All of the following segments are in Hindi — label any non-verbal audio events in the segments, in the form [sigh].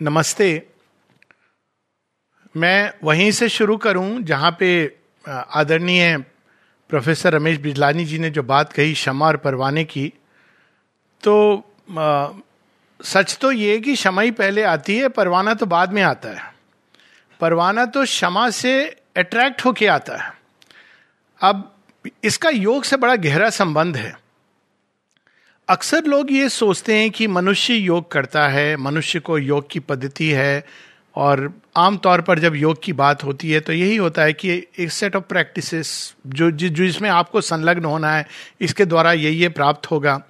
नमस्ते। मैं वहीं से शुरू करूँ जहाँ पे आदरणीय प्रोफेसर रमेश बिजलानी जी ने जो बात कही क्षमा और परवाने की। तो आ, सच तो ये कि क्षमा ही पहले आती है परवाना तो बाद में आता है। परवाना तो क्षमा से अट्रैक्ट होके आता है। अब इसका योग से बड़ा गहरा संबंध है। अक्सर लोग ये सोचते हैं कि मनुष्य योग करता है, मनुष्य को योग की पद्धति है, और आमतौर पर जब योग की बात होती है तो यही होता है कि एक सेट ऑफ़ प्रैक्टिसेस जो जो इसमें आपको संलग्न होना है, इसके द्वारा यही ये प्राप्त होगा।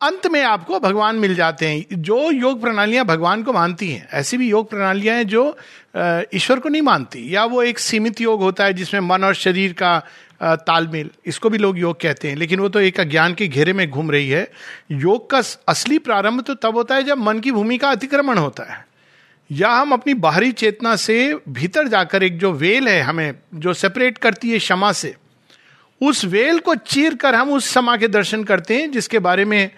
अंत में आपको भगवान मिल जाते हैं। जो योग प्रणालियाँ भगवान को मानती हैं, ऐसी भी योग प्रणालियाँ हैं जो ईश्वर को नहीं मानती। या वो एक सीमित योग होता है जिसमें मन और शरीर का तालमेल, इसको भी लोग योग कहते हैं। लेकिन वो तो एक अज्ञान के घेरे में घूम रही है। योग का असली प्रारंभ तो तब होता है जब मन की भूमि का अतिक्रमण होता है। या हम अपनी बाहरी चेतना से भीतर जाकर एक जो वेल है हमें, जो सेपरेट करती है क्षमा से, उस वेल को चीर कर हम उस समा के दर्शन करते हैं, जिसके बारे में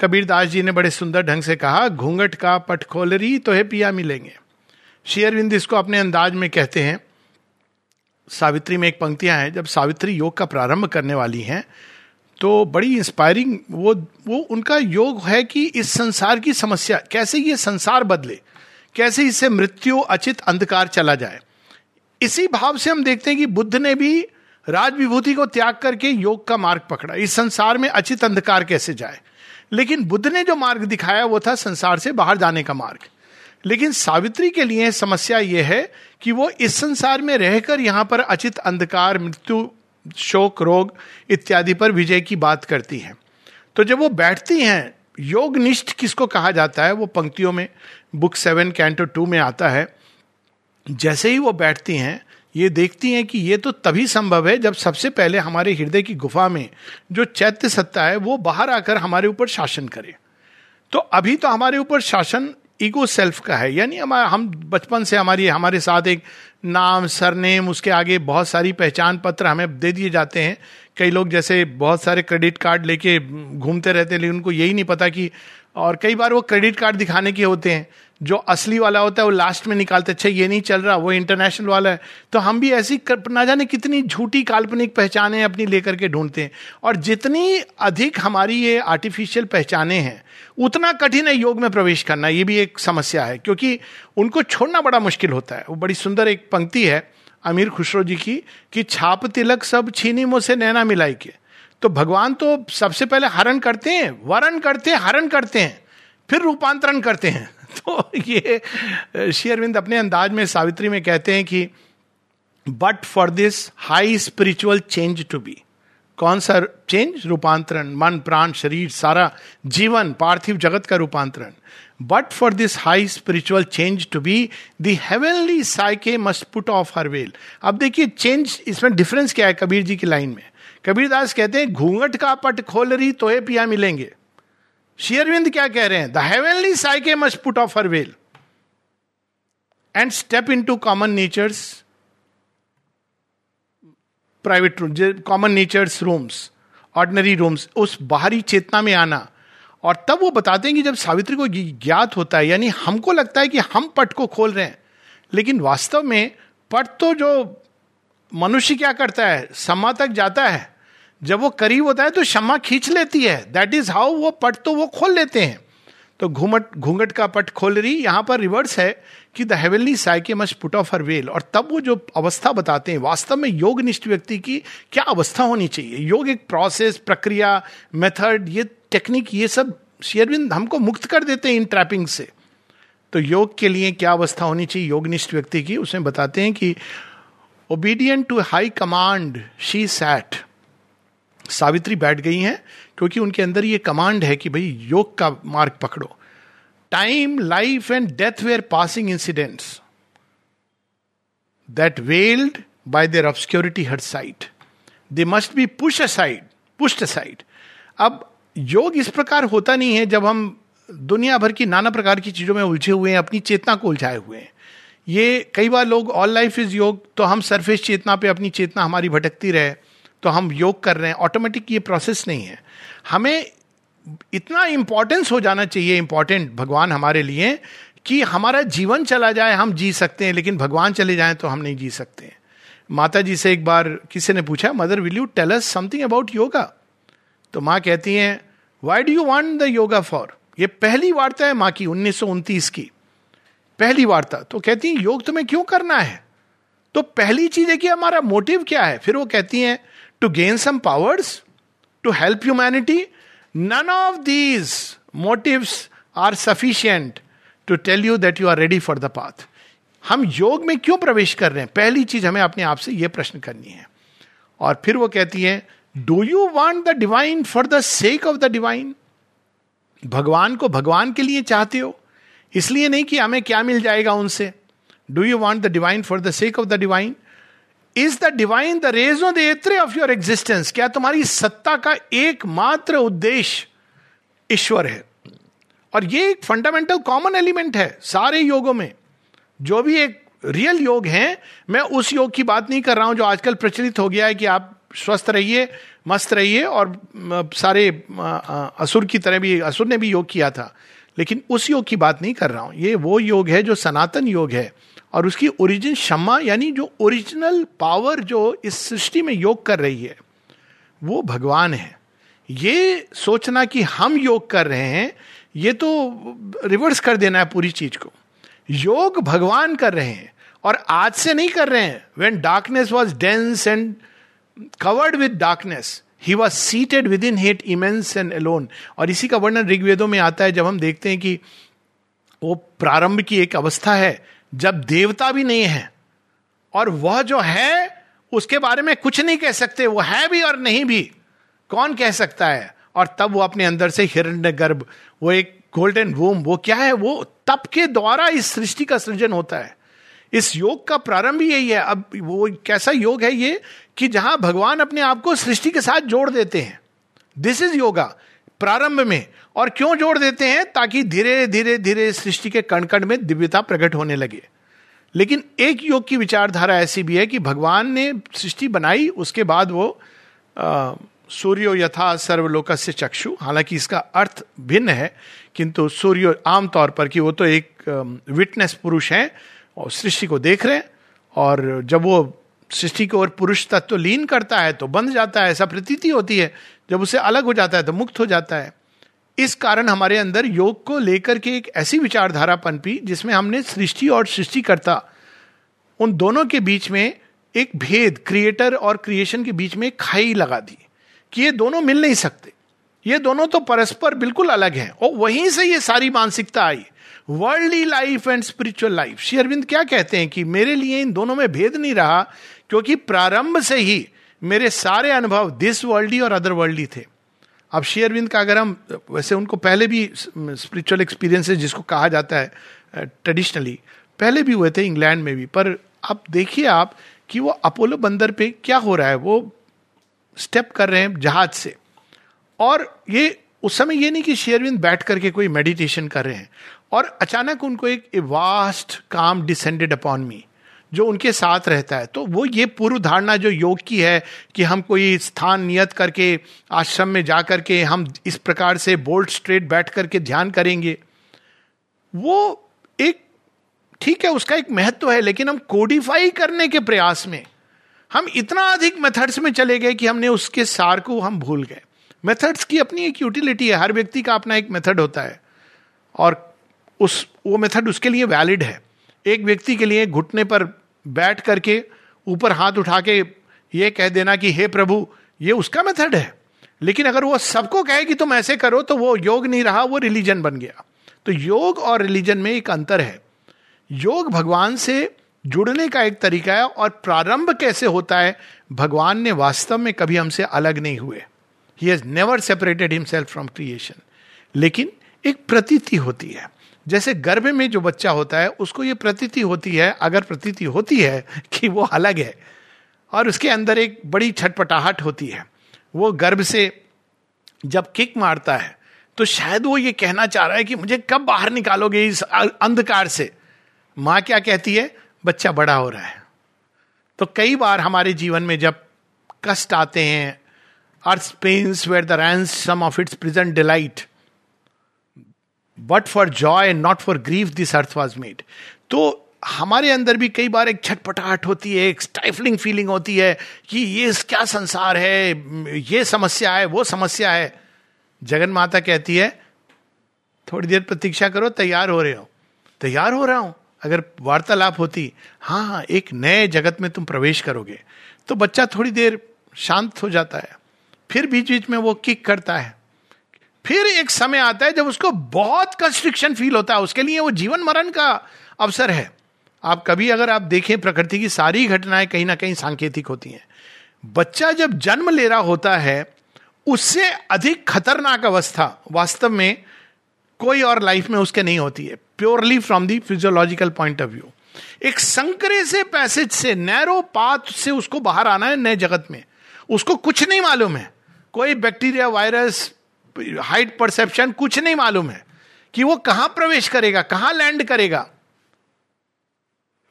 कबीर दास जी ने बड़े सुंदर ढंग से कहा, घूंघट का पटखोलरी तो है पिया मिलेंगे। शेयरविंद इसको अपने अंदाज में कहते हैं। सावित्री में एक पंक्तियाँ हैं, जब सावित्री योग का प्रारंभ करने वाली हैं तो बड़ी इंस्पायरिंग वो वो उनका योग है कि इस संसार की समस्या, कैसे ये संसार बदले, कैसे इससे मृत्यु, अचित, अंधकार चला जाए। इसी भाव से हम देखते हैं कि बुद्ध ने भी राज विभूति को त्याग करके योग का मार्ग पकड़ा। इस संसार में अचित अंधकार कैसे जाए? लेकिन बुद्ध ने जो मार्ग दिखाया वो था संसार से बाहर जाने का मार्ग। लेकिन सावित्री के लिए समस्या यह है कि वो इस संसार में रहकर यहाँ पर अचित अंधकार, मृत्यु, शोक, रोग इत्यादि पर विजय की बात करती है। तो जब वो बैठती हैं योग निष्ठ किसको कहा जाता है? वो पंक्तियों में, बुक सेवन, कैंटो टू में आता है। जैसे ही वो बैठती हैं, ये देखती हैं कि ये तो तभी संभव है जब सबसे पहले हमारे हृदय की गुफा में जो चैत्य सत्ता है, वो बाहर आकर हमारे ऊपर शासन करे। तो अभी तो हमारे ऊपर शासन ईगो सेल्फ का है। यानी हमारा हम बचपन से हमारी, हमारे साथ एक नाम, सरनेम, उसके आगे बहुत सारी पहचान पत्र हमें दे दिए जाते हैं। कई लोग जैसे बहुत सारे क्रेडिट कार्ड लेके घूमते रहते हैं, लेकिन उनको यही नहीं पता कि और कई बार वो क्रेडिट कार्ड दिखाने के होते हैं। जो असली वाला होता है, वो लास्ट में निकालते अच्छा ये नहीं चल रहा, वो इंटरनेशनल वाला है। तो हम भी ऐसी ना जाने कितनी झूठी काल्पनिक पहचानें अपनी लेकर के ढूंढते हैं। और जितनी अधिक हमारी ये आर्टिफिशियल पहचाने हैं, उतना कठिन है योग में प्रवेश करना। ये भी एक समस्या है, क्योंकि उनको छोड़ना बड़ा मुश्किल होता है। वो बड़ी सुंदर एक पंक्ति है अमीर खुशरो जी की, कि छाप तिलक सब छीनी मुझसे नैना मिलाई के। तो भगवान तो सबसे पहले हरण करते हैं, वरण करते हैं, हरण करते हैं, फिर रूपांतरण करते हैं। [laughs] तो ये शेयरविंद अपने अंदाज में सावित्री में कहते हैं कि but for this high spiritual change to be कौन सा चेंज रूपांतरण, मन, प्राण, शरीर, सारा जीवन, पार्थिव जगत का रूपांतरण। But for this high spiritual change to be the heavenly psyche must put off her veil अब देखिए चेंज इसमें डिफरेंस क्या है कबीर जी की लाइन में? कबीर दास कहते हैं, घूंघट का पट खोल रही तो पिया मिलेंगे। शेयरविंद क्या कह रहे हैं? The psyche must put off her veil and step into common nature's private room common nature's rooms ordinary rooms उस बाहरी चेतना में आना। और तब वो बताते हैं कि जब सावित्री को ज्ञात होता है, यानी हमको लगता है कि हम पट को खोल रहे हैं, लेकिन वास्तव में पट तो जो मनुष्य क्या करता है, समा तक जाता है जब वो करीब होता है तो क्षमा खींच लेती है। दैट इज़ हाउ वो पट तो वो खोल लेते हैं। तो घूमट, घूंघट का पट खोल रही, यहाँ पर रिवर्स है कि the heavenly psyche must put off her veil और तब वो जो अवस्था बताते हैं, वास्तव में योग निष्ठ व्यक्ति की क्या अवस्था होनी चाहिए? योग एक प्रोसेस प्रक्रिया मेथड ये टेक्निक ये सब शेयरविंद हमको मुक्त कर देते हैं इन ट्रैपिंग से। तो योग के लिए क्या अवस्था होनी चाहिए योगनिष्ठ व्यक्ति की? उसमें बताते हैं कि obedient to high command she sat Savitri बैठ गई हैं, क्योंकि उनके अंदर ये कमांड है कि भाई, योग का मार्ग पकड़ो। Time life and death were passing incidents that veiled by their obscurity her sight they must be push aside pushed aside अब योग इस प्रकार होता नहीं है जब हम दुनिया भर की नाना प्रकार की चीज़ों में उलझे हुए हैं, अपनी चेतना को उलझाए हुए हैं। ये कई बार लोग ऑल लाइफ इज़ योग तो हम सरफेस चेतना पे अपनी चेतना हमारी भटकती रहे। तो हम योग कर रहे हैं ऑटोमेटिक ये प्रोसेस नहीं है। हमें इतना इंपॉर्टेंस हो जाना चाहिए इंपॉर्टेंट भगवान हमारे लिए, कि हमारा जीवन चला जाए, हम जी सकते हैं, लेकिन भगवान चले जाए तो हम नहीं जी सकते। माता जी से एक बार किसी ने पूछा mother will you tell us something about yoga तो माँ कहती हैं why do you want the yoga for ये पहली वार्ता है माँ की, उन्नीस की। पहली वार्ता। तो कहती है, योग तुम्हें क्यों करना है? तो पहली चीज़ है कि हमारा मोटिव क्या है? फिर वो कहती हैं to gain some powers to help humanity none of these motives are sufficient to tell you that you are ready for the path हम योग में क्यों प्रवेश कर रहे हैं? पहली चीज़ हमें अपने आप से यह प्रश्न करनी है। और फिर वो कहती है do you want the divine for the sake of the divine भगवान को भगवान के लिए चाहते हो? इसलिए नहीं कि हमें क्या मिल जाएगा उनसे। Do you want the divine for the sake of the divine is the divine the raison d'être of your existence क्या तुम्हारी सत्ता का एकमात्र उद्देश्य ईश्वर है? और ये एक फंडामेंटल कॉमन एलिमेंट है सारे योगों में। जो भी एक रियल योग है, मैं उस योग की बात नहीं कर रहा हूँ जो आजकल प्रचलित हो गया है कि आप स्वस्थ रहिए, मस्त रहिए और सारे असुर की तरह भी, असुर ने भी योग किया था। लेकिन उस योग की बात नहीं कर रहा हूँ। ये वो योग है जो सनातन योग है। और उसकी ओरिजिन क्षमा, यानी जो ओरिजिनल पावर जो इस सृष्टि में योग कर रही है, वो भगवान है। ये सोचना कि हम योग कर रहे हैं, ये तो रिवर्स कर देना है पूरी चीज़ को। योग भगवान कर रहे हैं और आज से नहीं कर रहे हैं। When darkness was dense and covered with darkness he was seated within hate immense and alone और इसी का वर्णन ऋग्वेदों में आता है, जब हम देखते हैं कि वो प्रारंभ की एक अवस्था है जब देवता भी नहीं है, और वह जो है, उसके बारे में कुछ नहीं कह सकते, वो है भी और नहीं भी। कौन कह सकता है? और तब वो अपने अंदर से हिरण्य गर्भ वो एक गोल्डन वूम वो क्या है? वो तप के द्वारा इस सृष्टि का सृजन होता है। इस योग का प्रारंभ यही है। अब वो कैसा योग है ये कि जहाँ भगवान अपने आप को सृष्टि के साथ जोड़ देते हैं। दिस इज़ योगा प्रारंभ में और क्यों जोड़ देते हैं? ताकि धीरे धीरे धीरे सृष्टि के कण कण में दिव्यता प्रकट होने लगे। लेकिन एक योग की विचारधारा ऐसी भी है कि भगवान ने सृष्टि बनाई, उसके बाद वो सूर्यो यथा सर्वलोक से चक्षु। हालाँकि इसका अर्थ भिन्न है, किंतु सूर्य आमतौर पर कि वो तो एक विटनेस पुरुष है और सृष्टि को देख रहे हैं और जब वो सृष्टि को और पुरुष तत्व तो लीन करता है तो बंध जाता है, ऐसा प्रतीति होती है। जब उसे अलग हो जाता है तो मुक्त हो जाता है। इस कारण हमारे अंदर योग को लेकर के एक ऐसी विचारधारा पनपी, जिसमें हमने सृष्टि और सृष्टिकर्ता, उन दोनों के बीच में एक भेद क्रिएटर और क्रिएशन के बीच में खाई लगा दी, कि ये दोनों मिल नहीं सकते। ये दोनों तो परस्पर बिल्कुल अलग हैं, और वहीं से ये सारी मानसिकता आई। Worldly life and spiritual life Shri Aurobindo क्या कहते हैं कि मेरे लिए इन दोनों में भेद नहीं रहा, क्योंकि प्रारंभ से ही मेरे सारे अनुभव दिस वर्ल्डली और अदर वर्ल्डली थे। अब शेयरविंद का अगर हम, वैसे उनको पहले भी स्पिरिचुअल एक्सपीरियंसेस जिसको कहा जाता है ट्रेडिशनली पहले भी हुए थे इंग्लैंड में भी। पर अब देखिए आप कि वो अपोलो बंदर पे क्या हो रहा है, वो स्टेप कर रहे हैं जहाज़ से। और ये, उस समय ये नहीं कि शेयरविंद बैठ करके कोई मेडिटेशन कर रहे हैं। और अचानक उनको एक वास्ट काम डिसेंडेड अपॉन मी जो उनके साथ रहता है। तो वो ये पूर्व धारणा जो योग की है कि हम कोई स्थान, नियत करके, आश्रम में जा करके हम इस प्रकार से बोल्ड स्ट्रेट बैठ करके ध्यान करेंगे, वो एक, ठीक है, उसका एक महत्व है, लेकिन हम कोडिफाई करने के प्रयास में, हम इतना अधिक मेथड्स में चले गए कि हमने उसके सार को हम भूल गए। मेथड्स की अपनी एक यूटिलिटी है, हर व्यक्ति का अपना एक मेथड होता है, और उस, वो मेथड उसके लिए वैलिड है। एक व्यक्ति के लिए घुटने पर बैठ करके ऊपर हाथ उठा के ये कह देना कि, हे प्रभु, ये उसका मेथड है। लेकिन अगर वो सबको कहे कि तुम ऐसे करो तो वो योग नहीं रहा, वो रिलीजन बन गया। तो योग और रिलीजन में एक अंतर है। योग भगवान से जुड़ने का एक तरीका है और प्रारंभ कैसे होता है, भगवान ने वास्तव में कभी हमसे अलग नहीं हुए। He has never separated himself from creation लेकिन एक प्रतीति होती है। जैसे गर्भ में जो बच्चा होता है, उसको ये प्रतीति होती है, अगर प्रतीति होती है कि वो अलग है, और उसके अंदर एक बड़ी छटपटाहट होती है, वो गर्भ से जब किक मारता है तो शायद वो ये कहना चाह रहा है कि मुझे कब बाहर निकालोगे इस अंधकार से। माँ क्या कहती है? बच्चा बड़ा हो रहा है। तो कई बार हमारे जीवन में जब कष्ट आते हैं earth pains were the ransom of its present delight but for joy not for grief this earth was made तो हमारे अंदर भी कई बार एक छटपटाहट होती है, एक स्टाइफलिंग फीलिंग होती है कि ये क्या संसार है, ये समस्या है, वो समस्या है। जगन माता कहती है, थोड़ी देर प्रतीक्षा करो, तैयार हो रहे हो। तैयार हो रहा हूँ। अगर वार्तालाप होती हाँ हाँ एक नए जगत में तुम प्रवेश करोगे। तो बच्चा थोड़ी देर शांत हो जाता है। फिर बीच बीच में वो किक करता है। फिर एक समय आता है जब उसको बहुत कंस्ट्रिक्शन फील होता है। उसके लिए वो जीवन मरण का अवसर है। आप कभी अगर आप देखें प्रकृति की सारी घटनाएँ कहीं ना कहीं सांकेतिक होती हैं। बच्चा जब जन्म ले रहा होता है, उससे अधिक खतरनाक अवस्था वास्तव में कोई और लाइफ में उसके नहीं होती है। Purely from the physiological point of view एक संकरे से पैसेज से नैरो पाथ से उसको बाहर आना है नए जगत में। उसको कुछ नहीं मालूम है। कोई बैक्टीरिया वायरस हाइट परसेप्शन कुछ नहीं मालूम है कि वो कहाँ प्रवेश करेगा, कहाँ लैंड करेगा।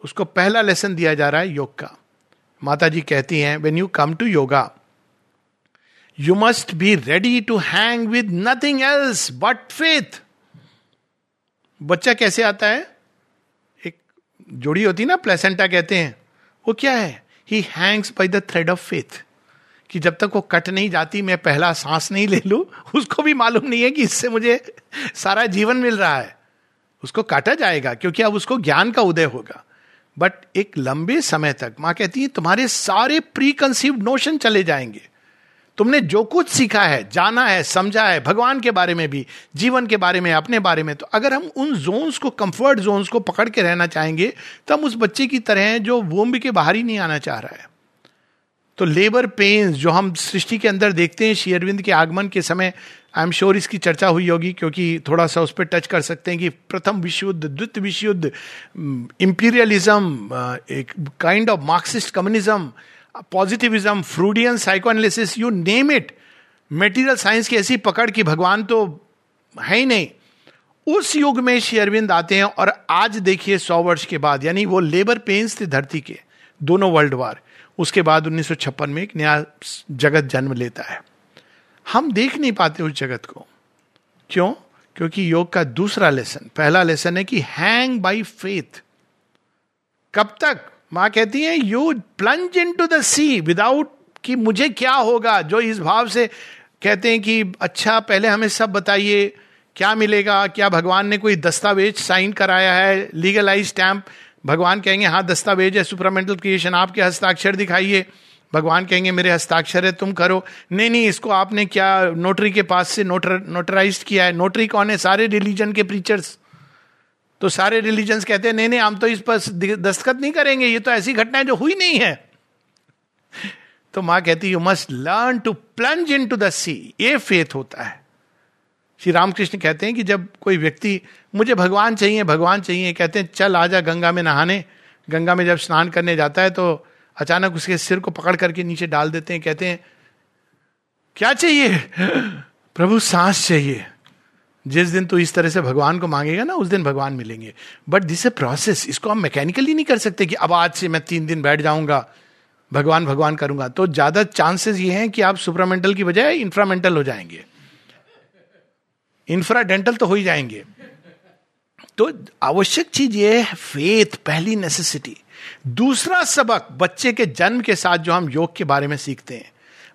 उसको पहला लेसन दिया जा रहा है योग का। माता जी कहती हैं when you come to yoga you must be ready to hang with nothing else but faith बच्चा कैसे आता है? एक जोड़ी होती ना प्लेसेंटा कहते हैं। वो क्या है? He hangs by the thread of faith कि जब तक वो कट नहीं जाती, मैं पहला सांस नहीं ले लू, उसको भी मालूम नहीं है कि इससे मुझे सारा जीवन मिल रहा है। उसको काटा जाएगा, क्योंकि अब उसको ज्ञान का उदय होगा। बट एक लंबे समय तक, माँ कहती है, तुम्हारे सारे प्री कंसीव नोशन चले जाएँगे। तुमने जो कुछ सीखा है, जाना है, समझा है, भगवान के बारे में भी, जीवन के बारे में, अपने बारे में तो अगर हम उन जोन्स को कंफर्ट जोन्स को पकड़ के रहना चाहेंगे तो हम उस बच्चे की तरह हैं जो वोम्ब के बाहर ही नहीं आना चाह रहा है। तो लेबर पेन्स जो हम सृष्टि के अंदर देखते हैं शेयरविंद के आगमन के समय आई एम श्योर इसकी चर्चा हुई होगी, क्योंकि थोड़ा सा उस पर टच कर सकते हैं कि प्रथम विश्व युद्ध द्वितीय विश्व युद्ध इंपीरियलिज्म एक kind of Marxist communism positivism Freudian psychoanalysis you name it material science की ऐसी पकड़ कि भगवान तो है ही नहीं। उस युग में श्री अरविंद आते हैं और आज देखिए सौ वर्ष के बाद, यानी वो लेबर पेन्स थे धरती के, दोनों वर्ल्ड वार उसके बाद 1956 में एक नया जगत जन्म लेता है। हम देख नहीं पाते उस जगत को। क्यों? क्योंकि योग का दूसरा लेसन पहला लेसन है कि हैंग बाई फेथ कब तक? माँ कहती है you plunge into the sea without कि मुझे क्या होगा? जो इस भाव से कहते हैं कि अच्छा पहले हमें सब बताइए, क्या मिलेगा? क्या भगवान ने कोई दस्तावेज़ साइन कराया है? लीगलाइज स्टैंप भगवान कहेंगे हाँ दस्तावेज़ है, सुपरामेंटल क्रिएशन, आपके हस्ताक्षर दिखाइए। भगवान कहेंगे, मेरे हस्ताक्षर है, तुम करो। नहीं नहीं, इसको आपने क्या नोटरी के पास से नोटर नोटराइज किया है? नोटरी कौन है? सारे रिलीजन के प्रीचर्स तो सारे रिलीजन कहते हैं, नहीं नहीं, हम तो इस पर दस्तखत नहीं करेंगे, ये तो ऐसी घटना है जो हुई नहीं है। [laughs] तो माँ कहती you must learn to plunge into the sea ये फेथ होता है। श्री रामकृष्ण कहते हैं कि जब कोई व्यक्ति, मुझे भगवान चाहिए भगवान चाहिए, कहते हैं, चल, आजा गंगा में नहाने। गंगा में जब स्नान करने जाता है तो अचानक उसके सिर को पकड़ करके नीचे डाल देते हैं, कहते हैं, क्या चाहिए? प्रभु, सांस चाहिए। जिस दिन तू इस तरह से भगवान को मांगेगा ना, उस दिन भगवान मिलेंगे। बट दिस ए प्रोसेस इसको हम मैकेनिकली नहीं कर सकते कि अब आज से मैं तीन दिन बैठ जाऊँगा, भगवान भगवान करूँगा। तो ज़्यादा चांसेस ये हैं कि आप सुपरामेंटल की बजाय इंफ्रामेंटल हो जाएँगे। इंफ्राडेंटल तो हो ही जाएँगे। तो आवश्यक चीज़ ये है फेथ पहली नेसेसिटी दूसरा सबक, बच्चे के जन्म के साथ जो हम योग के बारे में सीखते हैं।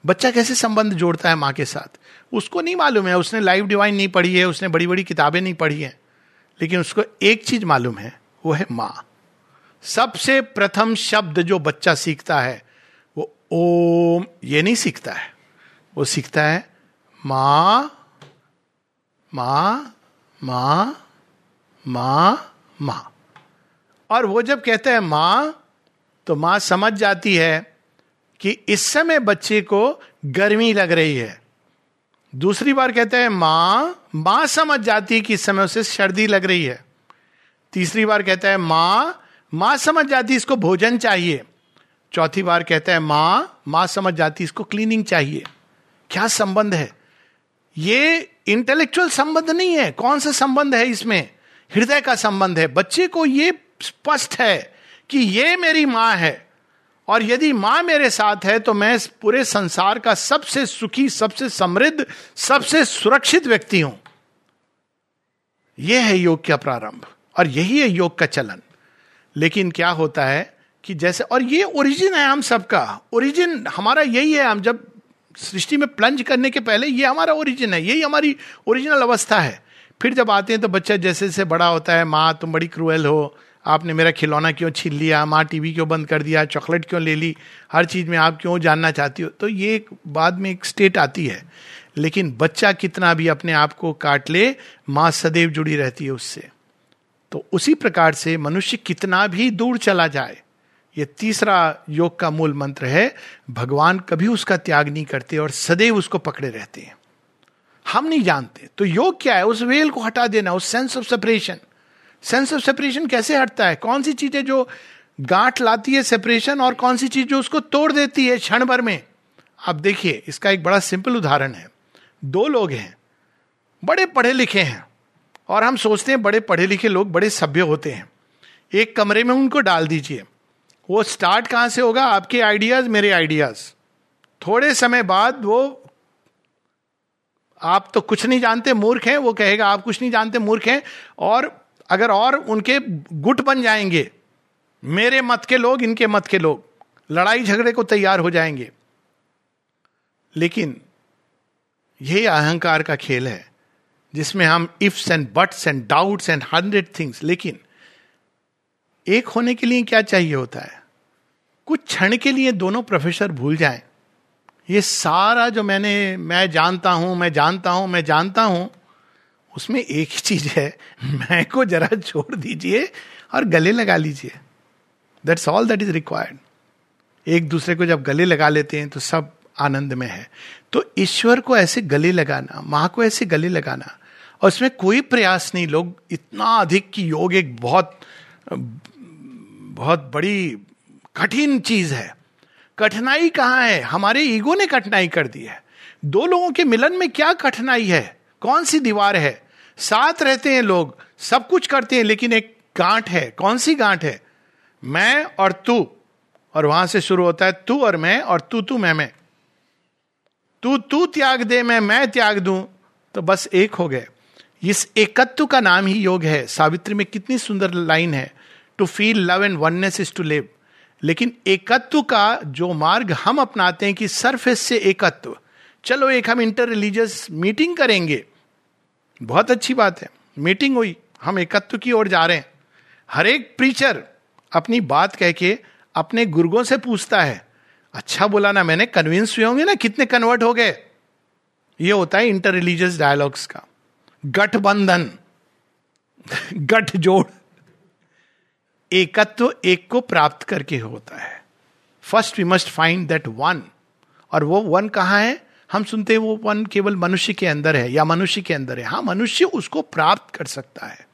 बच्चा कैसे संबंध जोड़ता है माँ के साथ? उसको नहीं मालूम है, उसने लाइव डिवाइन नहीं पढ़ी है, उसने बड़ी बड़ी किताबें नहीं पढ़ी है। लेकिन उसको एक चीज़ मालूम है, वो है माँ। सबसे प्रथम शब्द जो बच्चा सीखता है, वो ओम, ये नहीं सीखता है। वो सीखता है, माँ माँ माँ माँ माँ। और वो जब कहता है माँ तो माँ समझ जाती है कि इस समय बच्चे को गर्मी लग रही है। दूसरी बार कहता है माँ माँ समझ जाती है कि इस समय उसे सर्दी लग रही है। तीसरी बार कहता है माँ माँ समझ जाती इसको भोजन चाहिए। चौथी बार कहता है माँ माँ समझ जाती इसको क्लीनिंग चाहिए। क्या संबंध है? ये इंटेलेक्चुअल संबंध नहीं है। कौन सा संबंध है इसमें? हृदय का संबंध है। बच्चे को ये स्पष्ट है कि ये मेरी माँ है। और यदि माँ मेरे साथ है तो मैं पूरे संसार का सबसे सुखी, सबसे समृद्ध, सबसे सुरक्षित व्यक्ति हूँ। यह है योग का प्रारंभ। और यही है योग का चलन। लेकिन क्या होता है कि जैसे, और ये ओरिजिन है हम सबका। ओरिजिन हमारा यही है, हम जब सृष्टि में प्लंज करने के पहले ये हमारा ओरिजिन है, यही हमारी ओरिजिनल अवस्था है। फिर जब आते हैं तो बच्चा जैसे जैसे बड़ा होता है, माँ तुम बड़ी क्रूएल हो, आपने मेरा खिलौना क्यों छीन लिया, माँ टीवी क्यों बंद कर दिया चॉकलेट क्यों ले ली, हर चीज़ में आप क्यों जानना चाहती हो? तो ये एक बाद में एक स्टेट आती है। लेकिन बच्चा कितना भी अपने आप को काट ले, माँ सदैव जुड़ी रहती है उससे। तो उसी प्रकार से मनुष्य कितना भी दूर चला जाए ये तीसरा योग का मूल मंत्र है, भगवान कभी उसका त्याग नहीं करते और सदैव उसको पकड़े रहते हैं। हम नहीं जानते तो योग क्या है? उस वेल को हटा देना, उस sense of separation sense of separation कैसे हटता है? कौन सी चीज़ें जो गांठ लाती है सेपरेशन और कौन सी चीज़ जो उसको तोड़ देती है क्षण भर में? आप देखिए, इसका एक बड़ा सिंपल उदाहरण है। दो लोग हैं, बड़े पढ़े लिखे हैं, और हम सोचते हैं बड़े पढ़े लिखे लोग बड़े सभ्य होते हैं। एक कमरे में उनको डाल दीजिए वो स्टार्ट कहाँ से होगा? आपके आइडियाज़ मेरे आइडियाज़ थोड़े समय बाद वो, आप तो कुछ नहीं जानते, मूर्ख हैं, वो कहेगा, आप कुछ नहीं जानते, मूर्ख हैं, और अगर और उनके गुट बन जाएँगे, मेरे मत के लोग, इनके मत के लोग, लड़ाई झगड़े को तैयार हो जाएँगे। लेकिन, यही अहंकार का खेल है, जिसमें हम ifs and buts and doubts and hundred things लेकिन, एक होने के लिए क्या चाहिए होता है? कुछ क्षण के लिए दोनों प्रोफेसर भूल जाएँ। ये सारा जो मैंने, मैं जानता हूँ, मैं जानता हूँ, मैं जानता हूँ, उसमें एक ही चीज़ है, मैं को जरा छोड़ दीजिए और गले लगा लीजिए। That's all that is required एक दूसरे को जब गले लगा लेते हैं तो सब आनंद में है। तो ईश्वर को ऐसे गले लगाना, माँ को ऐसे गले लगाना, और उसमें कोई प्रयास नहीं, लोग इतना अधिक कि योग एक बहुत बहुत बड़ी कठिन चीज़ है। कठिनाई कहाँ है? हमारे ईगो ने कठिनाई कर दी है। दो लोगों के मिलन में क्या कठिनाई है? कौन सी दीवार है? साथ रहते हैं लोग, सब कुछ करते हैं, लेकिन एक गांठ है। कौन सी गांठ है? मैं और तू। और वहाँ से शुरू होता है, तू और मैं और तू तू, मैं मैं। तू तू त्याग दे, मैं मैं त्याग दूँ। तो बस एक हो गए। इस एकत्व का नाम ही योग है। सावित्री में कितनी सुंदर लाइन है। To feel love and oneness is to live लेकिन एकत्व का जो मार्ग हम अपनाते हैं कि सरफेस से एकत्व। चलो एक हम इंटर रिलीजियस मीटिंग करेंगे। बहुत अच्छी बात है। मीटिंग हुई। हम एकत्व की ओर जा रहे हैं। हर एक प्रीचर अपनी बात कह के अपने गुर्गों से पूछता है। अच्छा बोला ना मैंने कन्विंस हुए होंगे ना कितने कन्वर्ट हो गए। ये होता है इंटर रिलीजियस डायलॉग्स का। गठबंधन। [laughs] गठ जोड़ एकत्व एक को प्राप्त करके होता है। First we must find that one और वो वन कहाँ है? हम सुनते हैं वो वन केवल मनुष्य के अंदर है या मनुष्य के अंदर है। हाँ मनुष्य उसको प्राप्त कर सकता है।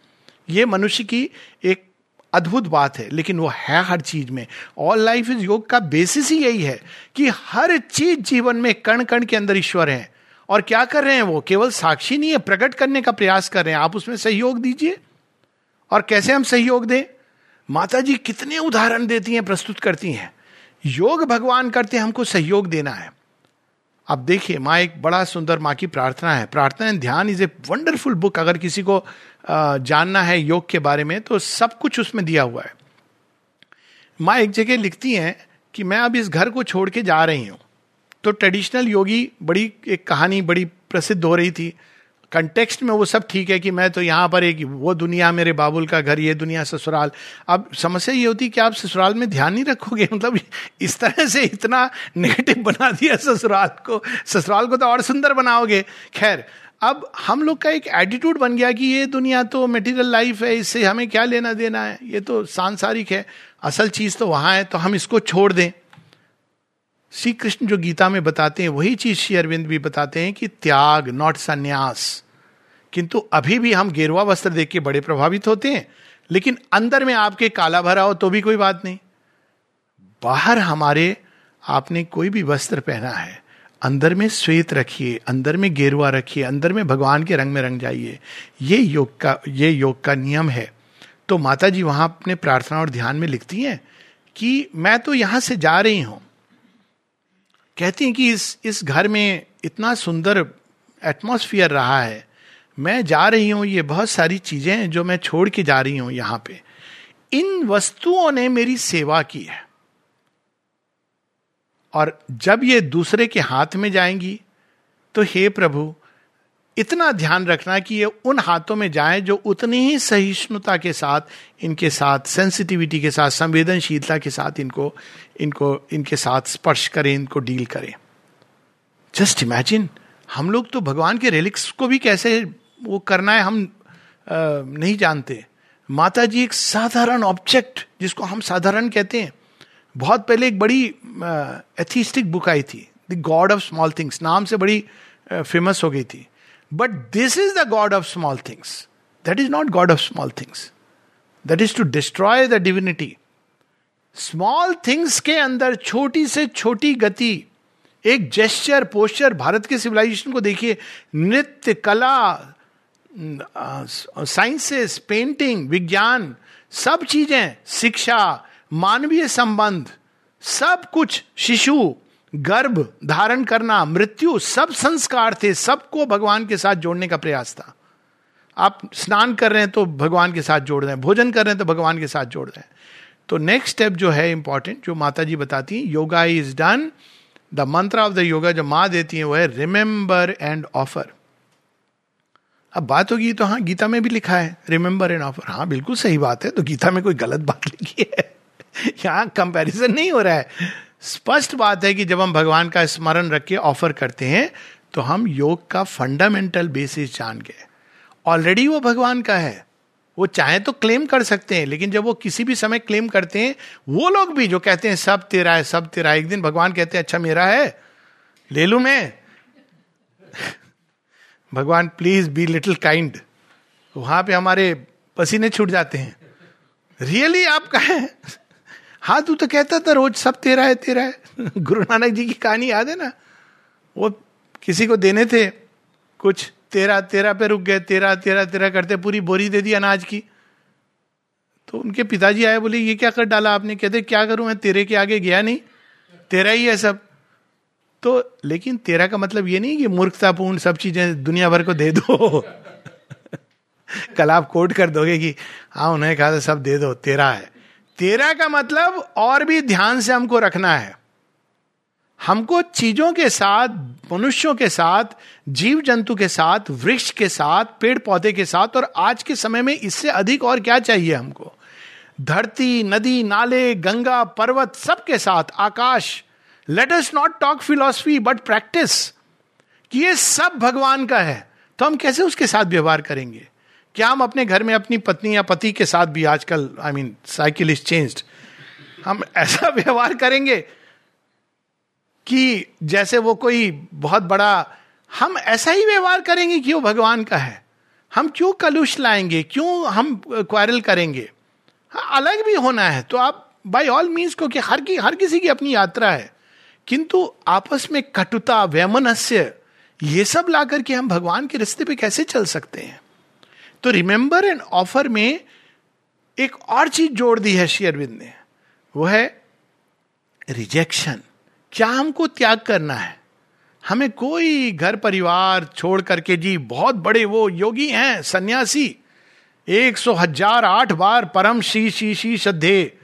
ये मनुष्य की एक अद्भुत बात है, लेकिन वो है हर चीज़ में। ऑल लाइफ इज़ योग का बेसिस ही यही है कि हर चीज़ जीवन में कण कण के अंदर ईश्वर है। और क्या कर रहे हैं वो? केवल साक्षी नहीं है, प्रकट करने का प्रयास कर रहे हैं। आप उसमें सहयोग दीजिए। और कैसे हम सहयोग दें? माता जी कितने उदाहरण देती हैं, प्रस्तुत करती हैं। योग भगवान करते हमको सहयोग देना है। अब देखिए, माँ एक बड़ा सुंदर माँ की प्रार्थना है। प्रार्थना एंड ध्यान इज़ ए वंडरफुल बुक। अगर किसी को जानना है योग के बारे में तो सब कुछ उसमें दिया हुआ है। माँ एक जगह लिखती हैं कि मैं अब इस घर को छोड़ के जा रही हूँ। तो ट्रेडिशनल योगी बड़ी एक कहानी, बड़ी प्रसिद्ध हो रही थी। कंटेक्स्ट में वो सब ठीक है कि मैं तो यहाँ पर एक, वो दुनिया मेरे बाबुल का घर, ये दुनिया ससुराल। अब समस्या ये होती कि आप ससुराल में ध्यान नहीं रखोगे? [laughs] मतलब इस तरह से इतना नेगेटिव बना दिया ससुराल को। ससुराल को तो और सुंदर बनाओगे। खैर, अब हम लोग का एक एटीट्यूड बन गया कि ये दुनिया तो मेटीरियल लाइफ है, इससे हमें क्या लेना देना है? ये तो सांसारिक है। असल चीज़ तो वहाँ है तो हम इसको छोड़ दें। श्री कृष्ण जो गीता में बताते हैं, वही चीज़ श्री अरविंद भी बताते हैं कि त्याग नॉट संन्यास किंतु अभी भी हम गेरुआ वस्त्र देख के बड़े प्रभावित होते हैं, लेकिन अंदर में आपके काला भरा हो तो भी कोई बात नहीं। बाहर हमारे, आपने कोई भी वस्त्र पहना है, अंदर में श्वेत रखिए, अंदर में गेरुआ रखिए, अंदर में भगवान के रंग में रंग जाइए, ये योग का, ये योग का नियम है। तो माता जी वहाँ अपने प्रार्थना और ध्यान में लिखती हैं कि मैं तो यहाँ से जा रही हूँ कहती हैं कि इस इस घर में इतना सुंदर एटमॉस्फियर रहा है। मैं जा रही हूँ, ये बहुत सारी चीज़ें हैं जो मैं छोड़ के जा रही हूँ यहाँ पे। इन वस्तुओं ने मेरी सेवा की है। और जब ये दूसरे के हाथ में जाएँगी तो हे प्रभु, इतना ध्यान रखना कि ये उन हाथों में जाए जो उतनी ही सहिष्णुता के साथ, इनके साथ सेंसिटिविटी के साथ, संवेदनशीलता के साथ इनको इनको इनके साथ स्पर्श करें इनको डील करें। जस्ट इमेजिन हम लोग तो भगवान के रेलिक्स को भी कैसे वो करना है हम आ, नहीं जानते। माता जी एक साधारण ऑब्जेक्ट जिसको हम साधारण कहते हैं। बहुत पहले एक बड़ी एथिस्टिक बुक आई थी the God of small things नाम से बड़ी फ़ेमस हो गई थी। But this is the God of small things that is not God of small things that is to destroy the divinity small things के अंदर छोटी से छोटी गति, एक जेस्चर पोस्चर भारत के सिविलाइजेशन को देखिए, नृत्य, कला साइंसेस पेंटिंग विज्ञान, सब चीज़ें, शिक्षा, मानवीय संबंध, सब कुछ, शिशु, गर्भ धारण करना, मृत्यु, सब संस्कार थे, सबको भगवान के साथ जोड़ने का प्रयास था। आप स्नान कर रहे हैं तो भगवान के साथ जोड़ रहे हैं, भोजन कर रहे हैं तो भगवान के साथ जोड़ रहे हैं। तो नेक्स्ट स्टेप जो है इंपॉर्टेंट जो माता जी बताती हैं yoga is done the mantra of the yoga जो माँ देती है वो है रिमेंबर एंड ऑफ़र अब बात होगी तो हाँ गीता में भी लिखा है रिमेंबर एंड ऑफ़र हाँ बिल्कुल सही बात है तो गीता में कोई गलत बात [laughs] लिखी है। यहाँ कंपैरिजन नहीं हो रहा है। स्पष्ट बात है कि जब हम भगवान का स्मरण रख के ऑफ़र करते हैं तो हम योग का फंडामेंटल बेसिस जान गए। ऑलरेडी वो भगवान का है। वो चाहे तो क्लेम कर सकते हैं, लेकिन जब वो किसी भी समय क्लेम करते हैं, वो लोग भी जो कहते हैं, सब तेरा है, सब तेरा है, एक दिन भगवान कहते हैं अच्छा मेरा है, ले लू मैं? [laughs] भगवान प्लीज़ बी लिटिल काइंड वहाँ पे हमारे पसीने छूट जाते हैं। रियली आपका है? हाँ तू तो कहता था रोज, सब तेरा है तेरा है। [laughs] गुरु नानक जी की कहानी याद है ना? वो किसी को देने थे कुछ तेरा तेरा पे रुक गए, तेरा तेरा तेरा करते, पूरी बोरी दे दी अनाज की। तो उनके पिताजी आए, बोले, ये क्या कर डाला आपने? कहते, क्या करूँ, मैं तेरे के आगे गया नहीं, तेरा ही है सब। तो लेकिन तेरा का मतलब ये नहीं कि मूर्खतापूर्ण सब चीज़ें दुनिया भर को दे दो। [laughs] कल आप कोट कर दोगे कि हाँ उन्होंने कहा था, सब दे दो, तेरा है। तेरा का मतलब और भी ध्यान से हमको रखना है। हमको चीज़ों के साथ, मनुष्यों के साथ जीव जंतु के साथ, वृक्ष के साथ पेड़ पौधे के साथ और आज के समय में इससे अधिक और क्या चाहिए हमको? धरती, नदी, नाले, गंगा, पर्वत सबके साथ, आकाश। Let us not talk philosophy but practice कि ये सब भगवान का है तो हम कैसे उसके साथ व्यवहार करेंगे? क्या हम अपने घर में अपनी पत्नी या पति के साथ भी आजकल I mean cycle is changed हम ऐसा [laughs] व्यवहार करेंगे कि जैसे वो कोई बहुत बड़ा, हम ऐसा ही व्यवहार करेंगे कि वो भगवान का है। हम क्यों कलुष लाएँगे? क्यों हम क्वारल करेंगे? हाँ अलग भी होना है। तो आप बाई ऑल मीन्स क्योंकि हर की, हर किसी की अपनी यात्रा है। किंतु आपस में कटुता, वैमनस्य, ये सब ला करके हम भगवान के रिश्ते पे कैसे चल सकते हैं? तो रिमेंबर एंड ऑफ़र में एक और चीज़ जोड़ दी है शेयरविंद ने। वो है रिजेक्शन क्या हमको त्याग करना है। हमें कोई घर परिवार छोड़ करके, जी, बहुत बड़े वो योगी हैं, सन्यासी। एक सौ हज़ार आठ बार परम शी शी शी श्रद्धे।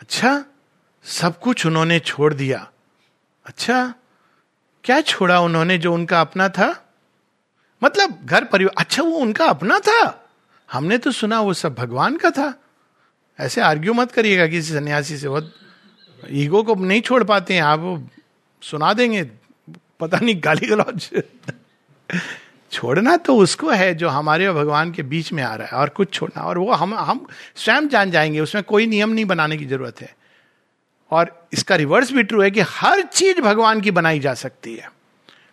अच्छा सब कुछ उन्होंने छोड़ दिया। अच्छा क्या छोड़ा उन्होंने जो उनका अपना था? मतलब घर परिवार अच्छा वो उनका अपना था? हमने तो सुना वो सब भगवान का था। ऐसे आर्ग्यू मत करिएगा किसी सन्यासी से, बहुत ईगो को नहीं छोड़ पाते हैं, आप सुना देंगे, पता नहीं, गाली गलौज। छोड़ना तो उसको है जो हमारे और भगवान के बीच में आ रहा है, और कुछ छोड़ना, और वो हम हम स्वयं जान जाएँगे, उसमें कोई नियम नहीं बनाने की ज़रूरत है। और इसका रिवर्स भी ट्रू है कि हर चीज़ भगवान की बनाई जा सकती है।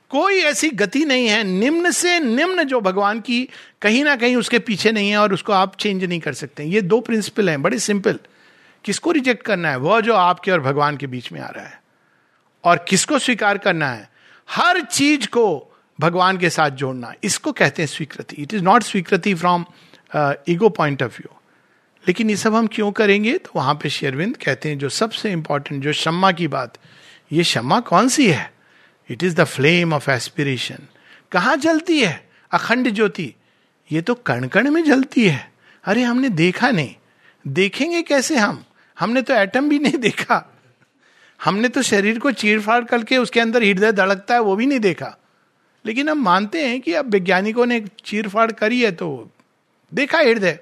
कोई ऐसी गति नहीं है, निम्न से निम्न जो भगवान की कहीं ना कहीं उसके पीछे नहीं है, और उसको आप चेंज नहीं कर सकते ये दो प्रिंसिपल हैं, बड़े सिंपल किसको रिजेक्ट करना है? वह जो आपके और भगवान के बीच में आ रहा है। और किसको स्वीकार करना है? हर चीज़ को भगवान के साथ जोड़ना इसको कहते हैं स्वीकृति। इट इज़ नॉट स्वीकृति from ego point of view लेकिन ये सब हम क्यों करेंगे? तो वहाँ पे शेरविंद कहते हैं, जो सबसे इंपॉर्टेंट जो शम्मा की बात, ये शम्मा कौन सी है? It is the flame of aspiration कहाँ जलती है? अखंड ज्योति। ये तो कण कण में जलती है। अरे हमने देखा नहीं। देखेंगे कैसे हम? हमने तो एटम भी नहीं देखा। हमने तो शरीर को चीर फाड़ करके उसके अंदर हृदय धड़कता है, वो भी नहीं देखा। लेकिन हम मानते हैं कि अब वैज्ञानिकों ने चीर फाड़ करी है तो देखा हृदय।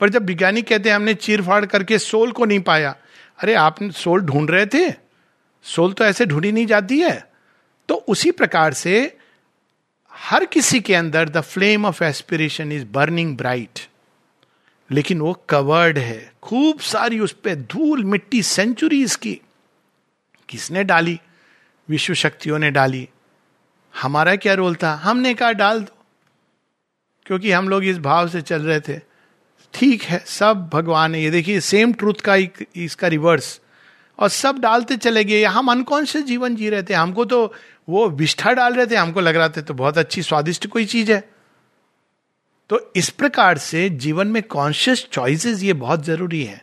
पर जब वैज्ञानिक कहते हैं, हमने चीर फाड़ करके सोल को नहीं पाया, अरे आप सोल ढूंढ रहे थे? सोल तो ऐसे ढूंढी नहीं जाती है। तो उसी प्रकार से हर किसी के अंदर the flame of aspiration is burning bright लेकिन वो कवर्ड है। खूब सारी उस पर धूल मिट्टी सेंचुरीज की। किसने डाली? विश्व शक्तियों ने डाली। हमारा क्या रोल था? हमने कहा, डाल दो। क्योंकि हम लोग इस भाव से चल रहे थे। ठीक है, सब भगवान है। ये देखिए सेम ट्रूथ का इसका रिवर्स और सब डालते चले गए। हम अनकॉन्शियस जीवन जी रहे थे। हमको तो वो विष्ठा डाल रहे थे। हमको लग रहा था तो बहुत अच्छी, स्वादिष्ट कोई चीज़ है। तो इस प्रकार से जीवन में कॉन्शियस चॉइसेस ये बहुत ज़रूरी है।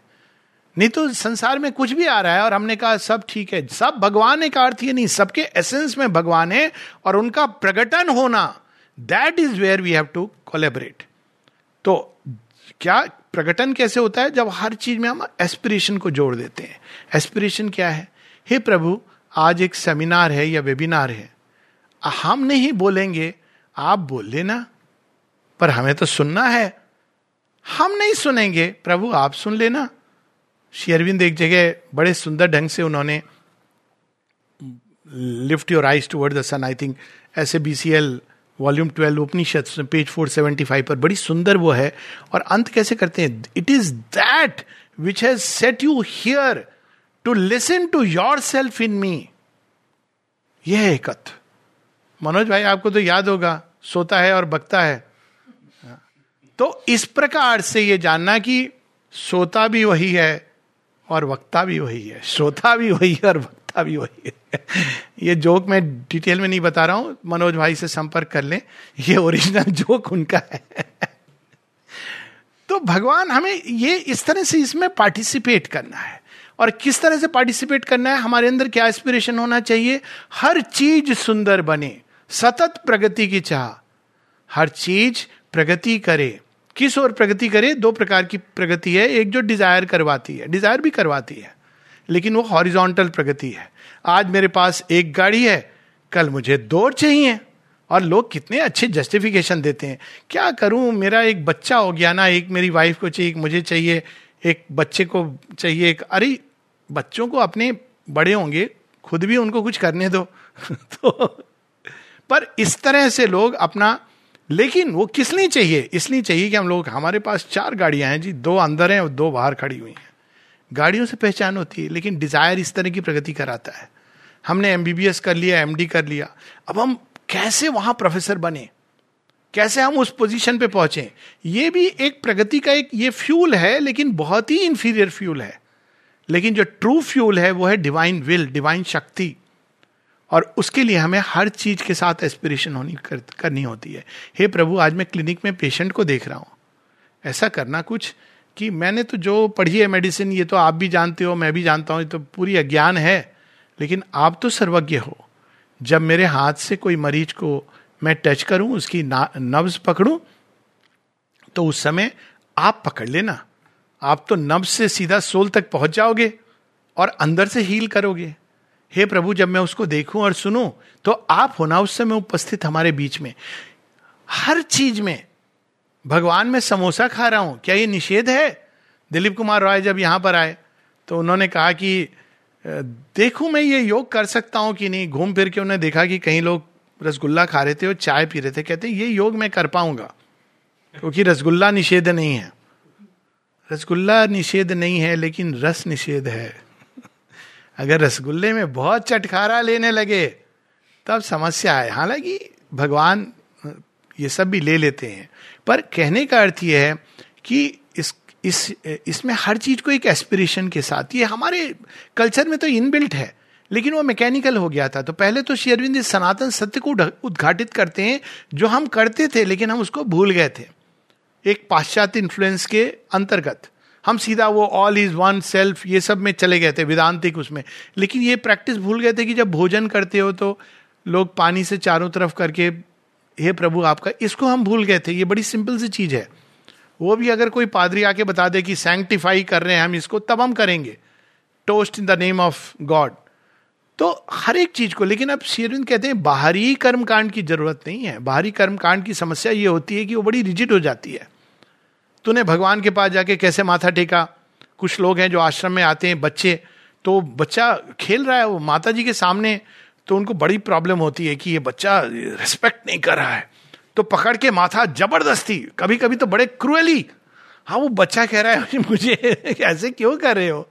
नहीं तो संसार में कुछ भी आ रहा है और हमने कहा सब ठीक है, सब भगवान एक अर्थ ही नहीं, सबके एसेंस में भगवान है और उनका प्रकटन होना that is where we have to collaborate तो क्या प्रकटन कैसे होता है? जब हर चीज़ में हम एस्पिरेशन को जोड़ देते हैं। एस्पिरेशन क्या है? हे प्रभु, आज एक सेमिनार है या वेबिनार है। हम नहीं बोलेंगे, आप बोल लेना। पर हमें तो सुनना है। हम नहीं सुनेंगे। प्रभु, आप सुन लेना। श्री अरविंद एक जगह बड़े सुंदर ढंग से उन्होंने lift your eyes toward the sun I think S A B C L volume twelve Upanishad page four seventy five पर। बड़ी सुंदर वो है। और अंत कैसे करते हैं? It is that which has set you here to listen to your self in me यह कथ मनोज भाई, आपको तो याद होगा, सोता है और बकता है। तो इस प्रकार से ये जानना कि सोता भी वही है और वक्ता भी वही है। श्रोता भी वही है और वक्ता भी वही है। ये जोक मैं डिटेल में नहीं बता रहा हूँ, मनोज भाई से संपर्क कर लें। ये ओरिजिनल जोक उनका है। तो भगवान हमें ये इस तरह से इसमें पार्टिसिपेट करना है। और किस तरह से पार्टिसिपेट करना है, हमारे अंदर क्या एस्पिरेशन होना चाहिए? हर चीज़ सुंदर बने, सतत प्रगति की चाह। हर चीज़ प्रगति करे। किस ओर प्रगति करे, दो प्रकार की प्रगति है, एक जो डिज़ायर करवाती है डिज़ायर भी करवाती है, लेकिन वो हॉरिजॉन्टल प्रगति है। आज मेरे पास एक गाड़ी है, कल मुझे दो चाहिए, और लोग कितने अच्छे जस्टिफिकेशन देते हैं। क्या करूँ, मेरा एक बच्चा हो गया ना, एक मेरी वाइफ को चाहिए, एक मुझे चाहिए, एक बच्चे को चाहिए, एक, अरे, बच्चों को अपने बड़े होंगे, खुद भी उनको कुछ करने दो। [laughs] तो पर इस तरह से लोग अपना लेकिन वो किस लिए चाहिए? इसलिए चाहिए कि हम लोग, हमारे पास चार गाड़ियाँ हैं जी, दो अंदर हैं और दो बाहर खड़ी हुई हैं। गाड़ियों से पहचान होती है, लेकिन डिज़ायर इस तरह की प्रगति कराता है। हमने एमबीबीएस कर लिया एमडी कर लिया। अब हम कैसे वहाँ प्रोफेसर बने? कैसे हम उस पोजीशन पे पहुँचे? ये भी एक प्रगति का एक, ये फ्यूल है, लेकिन बहुत ही इंफीरियर फ्यूल है। लेकिन जो ट्रू फ्यूल है, वो है डिवाइन विल डिवाइन शक्ति। और उसके लिए हमें हर चीज़ के साथ एस्पिरेशन होनी कर, करनी होती है। हे प्रभु आज मैं क्लिनिक में पेशेंट को देख रहा हूँ। ऐसा करना कुछ कि मैंने तो जो पढ़ी है मेडिसिन ये तो आप भी जानते हो मैं भी जानता हूँ ये तो पूरी अज्ञान है। लेकिन आप तो सर्वज्ञ हो। जब मेरे हाथ से कोई मरीज़ को मैं टच करूँ उसकी नब्ज पकड़ूं तो उस समय आप पकड़ लेना। आप तो नब्ज से सीधा सोल तक पहुँच जाओगे और अंदर से हील करोगे। हे प्रभु, जब मैं उसको देखूँ और सुनूं तो आप होना उस समय उपस्थित हमारे बीच में। हर चीज़ में, भगवान में समोसा खा रहा हूँ, क्या ये निषेध है? दिलीप कुमार रॉय जब यहाँ पर आए तो उन्होंने कहा कि देखूँ मैं ये योग कर सकता हूँ कि नहीं? घूम फिर के उन्होंने देखा कि कई लोग रसगुल्ला खा रहे थे और चाय पी रहे थे। कहते, ये योग मैं कर पाऊँगा, क्योंकि रसगुल्ला निषेध नहीं है। रसगुल्ला निषेध नहीं है, लेकिन रस निषेध है। अगर रसगुल्ले में बहुत चटखारा लेने लगे, तब समस्या है। हालाँकि भगवान, ये सब भी ले लेते हैं। पर कहने का अर्थ यह है कि इस इस, इसमें हर चीज़ को एक एस्पिरेशन के साथ। ये हमारे कल्चर में तो इनबिल्ट है, लेकिन वो मैकेनिकल हो गया था। तो पहले तो शेरविंद सनातन सत्य को उद्घाटित करते हैं, जो हम करते थे, लेकिन हम उसको भूल गए थे। एक पाश्चात्य इन्फ्लुएंस के अंतर्गत। हम सीधा वो ऑल इज़ वन सेल्फ ये सब में चले गए थे, वेदांतिक उसमें। लेकिन ये प्रैक्टिस भूल गए थे कि जब भोजन करते हो तो लोग पानी से चारों तरफ़ करके, हे प्रभु आपका। इसको हम भूल गए थे, ये बड़ी सिंपल सी चीज़ है। वो भी अगर कोई पादरी आके बता दे कि सैंक्टिफाई कर रहे हैं हम इसको, तब हम करेंगे। Toast in the name of God तो हर एक चीज़ को, लेकिन अब शेरविंद कहते हैं, बाहरी कर्मकांड की ज़रूरत नहीं है। बाहरी कर्मकांड की समस्या ये होती है कि वो बड़ी रिजिड हो जाती है। तूने भगवान के पास जाके कैसे माथा टेका? कुछ लोग हैं जो आश्रम में आते हैं, बच्चे। तो बच्चा खेल रहा है, वो माता जी के सामने। तो उनको बड़ी प्रॉब्लम होती है कि ये बच्चा रिस्पेक्ट नहीं कर रहा है। तो पकड़ के माथा ज़बरदस्ती कभी कभी तो बड़े क्रूअली हाँ वो बच्चा कह रहा है, [laughs] मुझे ऐसे क्यों कर रहे हो?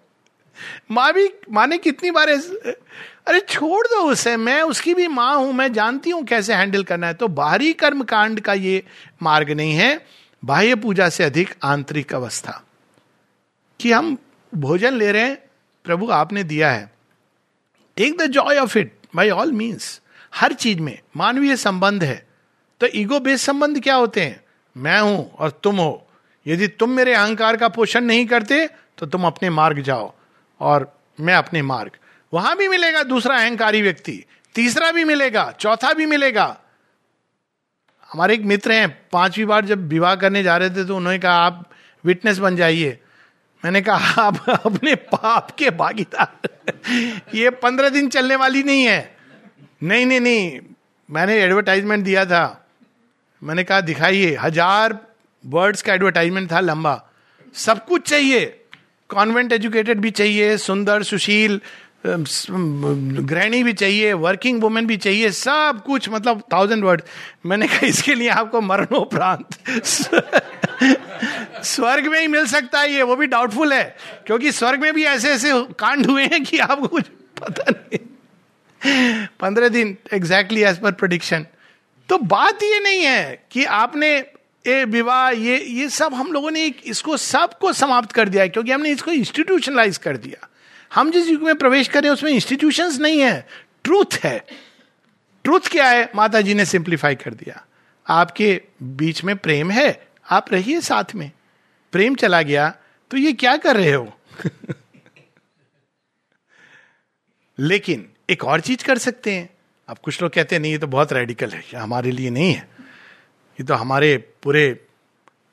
माँ भी, माँ ने कितनी बार अरे, छोड़ दो उसे, मैं उसकी भी माँ हूँ, मैं जानती हूँ कैसे हैंडल करना है। तो बाहरी कर्म कांड का ये मार्ग नहीं है। बाह्य पूजा से अधिक आंतरिक अवस्था। कि हम भोजन ले रहे हैं, प्रभु आपने दिया है। Take the joy of it by all means हर चीज़ में मानवीय संबंध है। तो ईगो बेस्ड संबंध क्या होते हैं? मैं हूँ और तुम हो। यदि तुम मेरे अहंकार का पोषण नहीं करते तो तुम अपने मार्ग जाओ और मैं अपने मार्ग। वहाँ भी मिलेगा दूसरा अहंकारी व्यक्ति, तीसरा भी मिलेगा, चौथा भी मिलेगा। हमारे एक मित्र हैं, पांचवी बार जब विवाह करने जा रहे थे तो उन्होंने कहा, आप विटनेस बन जाइए। मैंने कहा, आप [laughs] अपने पाप के भागीदार ये पंद्रह दिन चलने वाली नहीं है। नहीं नहीं नहीं, मैंने एडवर्टाइजमेंट दिया था। मैंने कहा, दिखाइए, हज़ार वर्ड्स का एडवर्टाइजमेंट था लंबा। सब कुछ चाहिए। कॉन्वेंट एजुकेटेड भी चाहिए, सुंदर, सुशील गृहिणी भी चाहिए वर्किंग वुमेन भी चाहिए, सब कुछ मतलब थाउज़ेंड वर्ड मैंने कहा, इसके लिए आपको मरणोपरांत [laughs] स्वर्ग में ही मिल सकता है ये, वो भी डाउटफुल है। क्योंकि स्वर्ग में भी ऐसे ऐसे कांड हुए हैं कि आपको कुछ पता नहीं। पंद्रह दिन एग्जैक्टली एज पर प्रोडिक्शन तो बात ये नहीं है कि आपने ये विवाह, ये ये सब हम लोगों ने इसको, सबको समाप्त कर दिया है, क्योंकि हमने इसको इंस्टीट्यूशनलाइज कर दिया। हम जिस युग में प्रवेश करें, उसमें इंस्टीट्यूशन नहीं है। ट्रूथ है। ट्रूथ क्या है? माता जी ने सिंप्लीफाई कर दिया। आपके बीच में प्रेम है। आप रहिए साथ में। प्रेम चला गया तो ये क्या कर रहे हो? [laughs] लेकिन एक और चीज़ कर सकते हैं। अब कुछ लोग कहते हैं, नहीं, ये तो बहुत रेडिकल है। हमारे लिए नहीं है। ये तो हमारे पूरे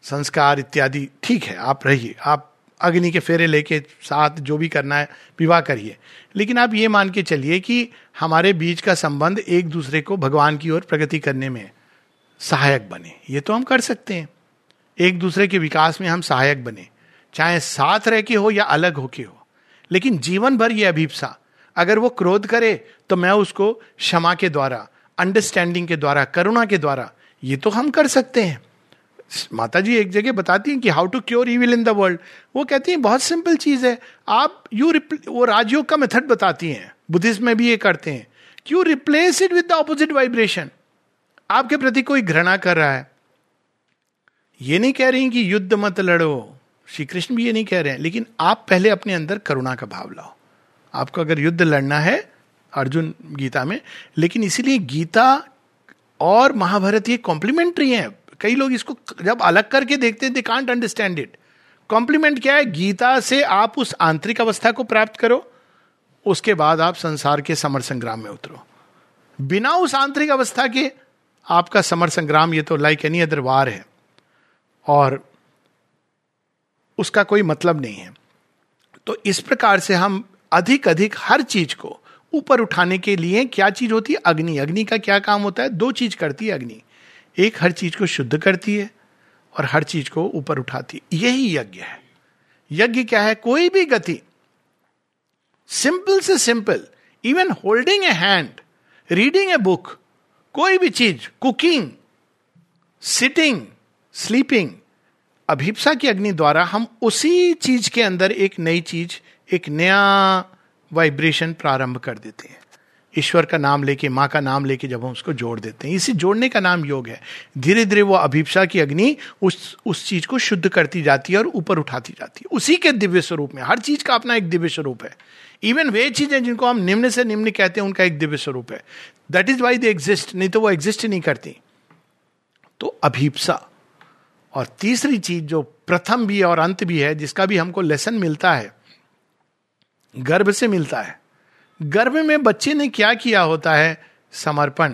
संस्कार इत्यादि ठीक है। आप रहिए। आप अग्नि के फेरे लेके साथ जो भी करना है, विवाह करिए। लेकिन आप ये मान के चलिए कि हमारे बीच का संबंध एक दूसरे को भगवान की ओर प्रगति करने में सहायक बने। ये तो हम कर सकते हैं। एक दूसरे के विकास में हम सहायक बने। चाहे साथ रह के हो या अलग होके हो। लेकिन जीवन भर ये अभिप्सा, अगर वो क्रोध करे तो मैं उसको क्षमा के द्वारा अंडरस्टैंडिंग के द्वारा, करुणा के द्वारा, ये तो हम कर सकते हैं। माता जी एक जगह बताती हैं कि how to cure will in the world वो कहती हैं, बहुत सिंपल चीज़ है। आप यू वो राजयोग का मेथड बताती हैं। बुद्धिस्ट में भी ये करते हैं। Q replace it with the opposite vibration आपके प्रति कोई घृणा कर रहा है। ये नहीं कह रही कि युद्ध मत लड़ो। श्री कृष्ण भी ये नहीं कह रहे हैं। लेकिन आप पहले अपने अंदर करुणा का भाव लाओ। आपको अगर युद्ध लड़ना है, अर्जुन गीता में, लेकिन इसीलिए गीता और महाभारत ये कॉम्प्लीमेंट्री है। कई लोग इसको जब अलग करके देखते हैं they can't understand it complement क्या है? गीता से आप उस आंतरिक अवस्था को प्राप्त करो, उसके बाद आप संसार के समर संग्राम में उतरो। बिना उस आंतरिक अवस्था के आपका समर संग्राम, ये तो लाइक एनी अदर वार है। और उसका कोई मतलब नहीं है। तो इस प्रकार से हम अधिक अधिक हर चीज़ को ऊपर उठाने के लिए क्या चीज़ होती है? अग्नि। अग्नि का क्या काम होता है? दो चीज़ करती है अग्नि। एक हर चीज़ को शुद्ध करती है और हर चीज़ को ऊपर उठाती है। यही यज्ञ है। यज्ञ क्या है? कोई भी गति। सिंपल से simple. Even holding a hand reading a book कोई भी चीज़ कुकिंग सिटिंग स्लीपिंग अभिप्सा की अग्नि द्वारा हम उसी चीज़ के अंदर एक नई चीज़, एक नया वाइब्रेशन प्रारंभ कर देते हैं। ईश्वर का नाम लेके, माँ का नाम लेके जब हम उसको जोड़ देते हैं। इसी जोड़ने का नाम योग है। धीरे धीरे वो अभिप्सा की अग्नि उस उस चीज़ को शुद्ध करती जाती है और ऊपर उठाती जाती है। उसी के दिव्य स्वरूप में, हर चीज़ का अपना एक दिव्य स्वरूप है। इवन वे चीज़ें जिनको हम निम्न से निम्न कहते हैं, उनका एक दिव्य स्वरूप है। That is why they exist नहीं तो वो एग्जिस्ट नहीं करती। तो अभिप्सा और तीसरी चीज़ जो प्रथम भी और अंत भी है, जिसका भी हमको लेसन मिलता है, गर्भ से मिलता है। गर्भ में बच्चे ने क्या किया होता है? समर्पण।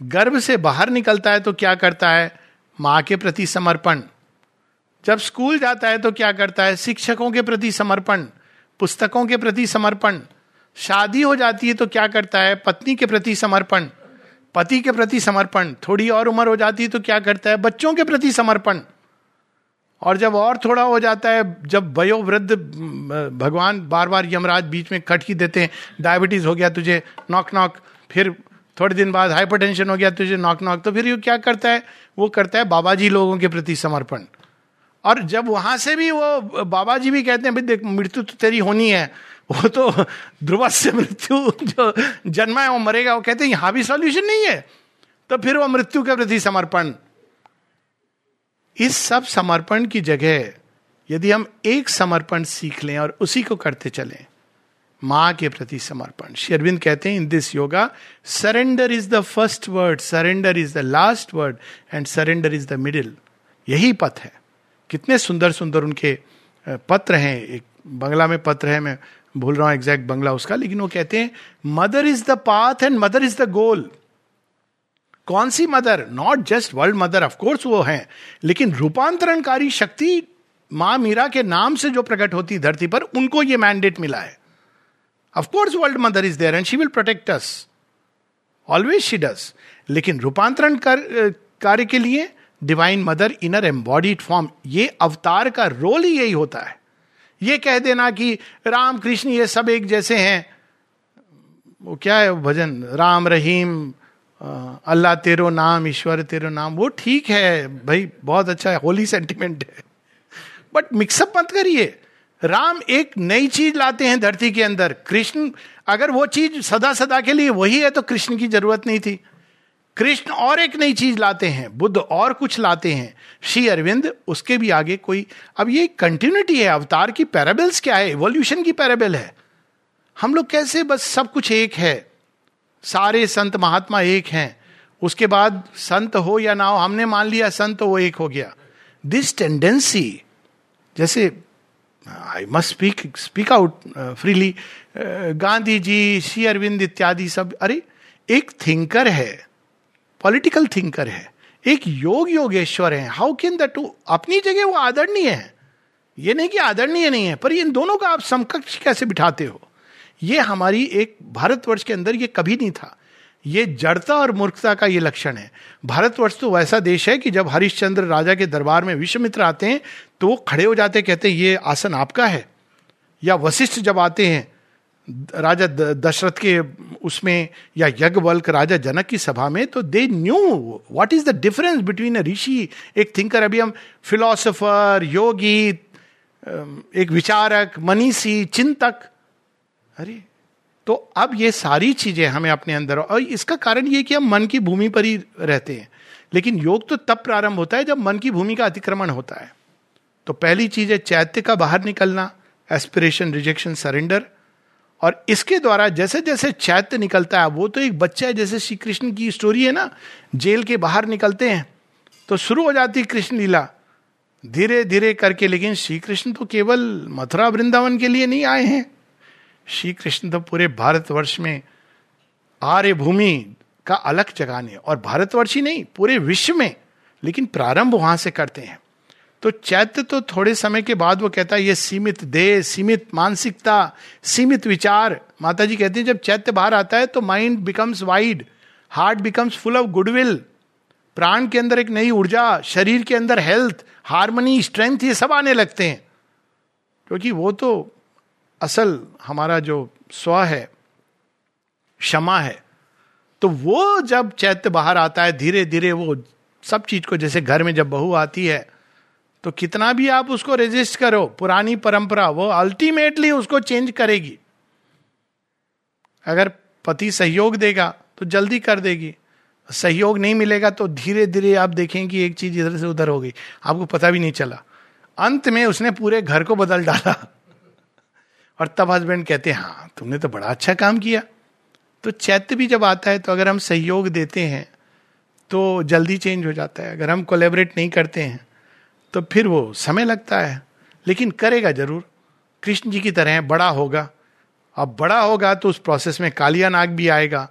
गर्भ से बाहर निकलता है तो क्या करता है? माँ के प्रति समर्पण। जब स्कूल जाता है तो क्या करता है? शिक्षकों के प्रति समर्पण, पुस्तकों के प्रति समर्पण। शादी हो जाती है तो क्या करता है? पत्नी के प्रति समर्पण, पति के प्रति समर्पण। थोड़ी और उम्र हो जाती है तो क्या करता है? बच्चों के प्रति समर्पण। और जब और थोड़ा हो जाता है, जब वयोवृद्ध भगवान बार बार यमराज बीच में खटकी देते हैं, डायबिटीज़ हो गया तुझे नॉक नॉक फिर थोड़े दिन बाद हाइपरटेंशन हो गया तुझे नॉक नॉक तो फिर ये क्या करता है? वो करता है बाबा जी लोगों के प्रति समर्पण। और जब वहाँ से भी वो बाबा जी भी कहते हैं, भाई देख, मृत्यु तो तेरी होनी है। वो तो ध्रुव से मृत्यु जो जन्मा है, वो मरेगा, वो कहते हैं, यहाँ भी सॉल्यूशन नहीं है। तो फिर वो मृत्यु के प्रति समर्पण। इस सब समर्पण की जगह यदि हम एक समर्पण सीख लें और उसी को करते चलें, माँ के प्रति समर्पण। शेरविंद कहते हैं, in this yoga surrender is the first word surrender is the last word and surrender is the middle यही पथ है। कितने सुंदर सुंदर उनके पत्र हैं। एक बंगला में पत्र है, मैं भूल रहा हूँ एग्जैक्ट बंगला उसका, लेकिन वो कहते हैं, mother is the path and mother is the goal. कौन सी mother? Not just world mother of course वो है, लेकिन रूपांतरणकारी शक्ति माँ मीरा के नाम से जो प्रकट होती धरती पर, उनको ये मैंडेट मिला है। Of course world mother is there and she will protect us always she does लेकिन रूपांतरण कार्य के लिए divine mother inner embodied form ये अवतार का रोल ही यही होता है। ये कह देना कि राम, कृष्ण ये सब एक जैसे हैं। वो क्या है भजन? राम, रहीम अल्लाह तेरो नाम, ईश्वर तेरो नाम, वो ठीक है, भाई, बहुत अच्छा है, होली सेंटिमेंट है। बट मिक्सअप मत करिए। राम एक नई चीज़ लाते हैं धरती के अंदर। कृष्ण, अगर वो चीज़ सदा सदा के लिए वही है तो कृष्ण की ज़रूरत नहीं थी। कृष्ण और एक नई चीज़ लाते हैं, बुद्ध और कुछ लाते हैं। श्री अरविंद, उसके भी आगे कोई, अब ये कंटिन्यूटी है, अवतार की पैराबल्स क्या है? एवोल्यूशन की पैराबल है। हम लोग कैसे बस सब कुछ एक है? सारे संत महात्मा एक हैं। उसके बाद संत हो या ना हो, हमने मान लिया संत वो एक हो गया। दिस टेंडेंसी जैसे I must speak speak out freely Gandhi ji Shri Aurobindo इत्यादि सब, अरे, एक थिंकर है पॉलिटिकल थिंकर है, एक योग योगेश्वर है। हाउ कैन दैट टू अपनी जगह वो आदरणीय है। ये नहीं कि आदरणीय नहीं है, पर इन दोनों का आप समकक्ष कैसे बिठाते हो? ये हमारी एक भारतवर्ष के अंदर ये कभी नहीं था। ये जड़ता और मूर्खता का ये लक्षण है। भारतवर्ष तो वैसा देश है कि जब हरिश्चंद्र राजा के दरबार में विश्वमित्र आते हैं तो वो खड़े हो जाते कहते हैं, ये आसन आपका है? या वशिष्ठ जब आते हैं, राजा दशरथ के उसमें या यज्ञवल्क राजा जनक की सभा में तो they knew what is the difference between a rishi एक थिंकर अभी हम फिलोसोफर योगी एक विचारक, मनीषी, चिंतक अरे तो अब ये सारी चीज़ें हमें अपने अंदर, और इसका कारण ये कि हम मन की भूमि पर ही रहते हैं। लेकिन योग तो तब प्रारंभ होता है जब मन की भूमि का अतिक्रमण होता है। तो पहली चीज़ है चैत्य का बाहर निकलना एस्पिरेशन रिजेक्शन सरेंडर और इसके द्वारा जैसे जैसे चैत्य निकलता है, वो तो एक बच्चा है, जैसे श्री कृष्ण की स्टोरी है ना, जेल के बाहर निकलते हैं तो शुरू हो जाती है कृष्ण लीला। धीरे धीरे करके, लेकिन श्री कृष्ण तो केवल मथुरा वृंदावन के लिए नहीं आए हैं। श्री कृष्ण तो पूरे भारतवर्ष में आर्य भूमि का अलग जगाने और भारतवर्ष ही नहीं, पूरे विश्व में, लेकिन प्रारंभ वहाँ से करते हैं। तो चैत्य तो थोड़े समय के बाद वो कहता है, ये सीमित देह, सीमित मानसिकता, सीमित विचार। माता जी कहती है, जब चैत्य बाहर आता है तो mind becomes wide heart becomes full of goodwill प्राण के अंदर एक नई ऊर्जा, शरीर के अंदर हेल्थ हारमोनी स्ट्रेंथ ये सब आने लगते हैं। क्योंकि वो तो असल हमारा जो स्व है, क्षमा है तो वो जब चैत्य बाहर आता है धीरे धीरे वो सब चीज़ को जैसे घर में जब बहू आती है तो कितना भी आप उसको रेजिस्ट करो, पुरानी परंपरा, वो अल्टीमेटली उसको चेंज करेगी। अगर पति सहयोग देगा तो जल्दी कर देगी। सहयोग नहीं मिलेगा तो धीरे धीरे आप देखें कि एक चीज़ इधर से उधर हो गई। आपको पता भी नहीं चला। अंत में उसने पूरे घर को बदल डाला। और तब हस्बैंड कहते हैं हाँ तुमने तो बड़ा अच्छा काम किया। तो चैत्य भी जब आता है तो अगर हम सहयोग देते हैं तो जल्दी चेंज हो जाता है। अगर हम कोलेबरेट नहीं करते हैं तो फिर वो समय लगता है। लेकिन करेगा ज़रूर। कृष्ण जी की तरह है, बड़ा होगा। अब बड़ा होगा तो उस प्रोसेस में कालिया नाग भी आएगा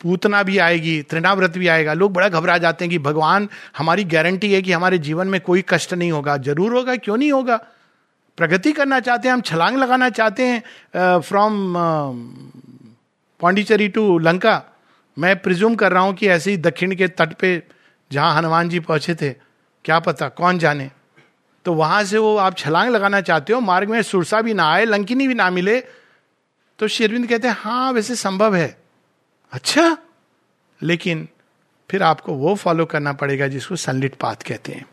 पूतना भी आएगी त्रिनाव्रत भी आएगा। लोग बड़ा घबरा जाते हैं कि भगवान हमारी गारंटी है कि हमारे जीवन में कोई कष्ट नहीं होगा। ज़रूर होगा क्यों नहीं होगा? प्रगति करना चाहते हैं, हम छलांग लगाना चाहते हैं फ्रॉम पांडिचेरी टू लंका। मैं प्रिज्यूम कर रहा हूँ कि ऐसे ही दक्षिण के तट पे जहाँ हनुमान जी पहुँचे थे, क्या पता, कौन जाने। तो वहाँ से वो आप छलांग लगाना चाहते हो, मार्ग में सुरसा भी ना आए, लंकिनी भी ना मिले तो शेरविंद कहते हैं हाँ वैसे संभव है। अच्छा? लेकिन फिर आपको वो फॉलो करना पड़ेगा जिसको सनलिट पाथ कहते हैं।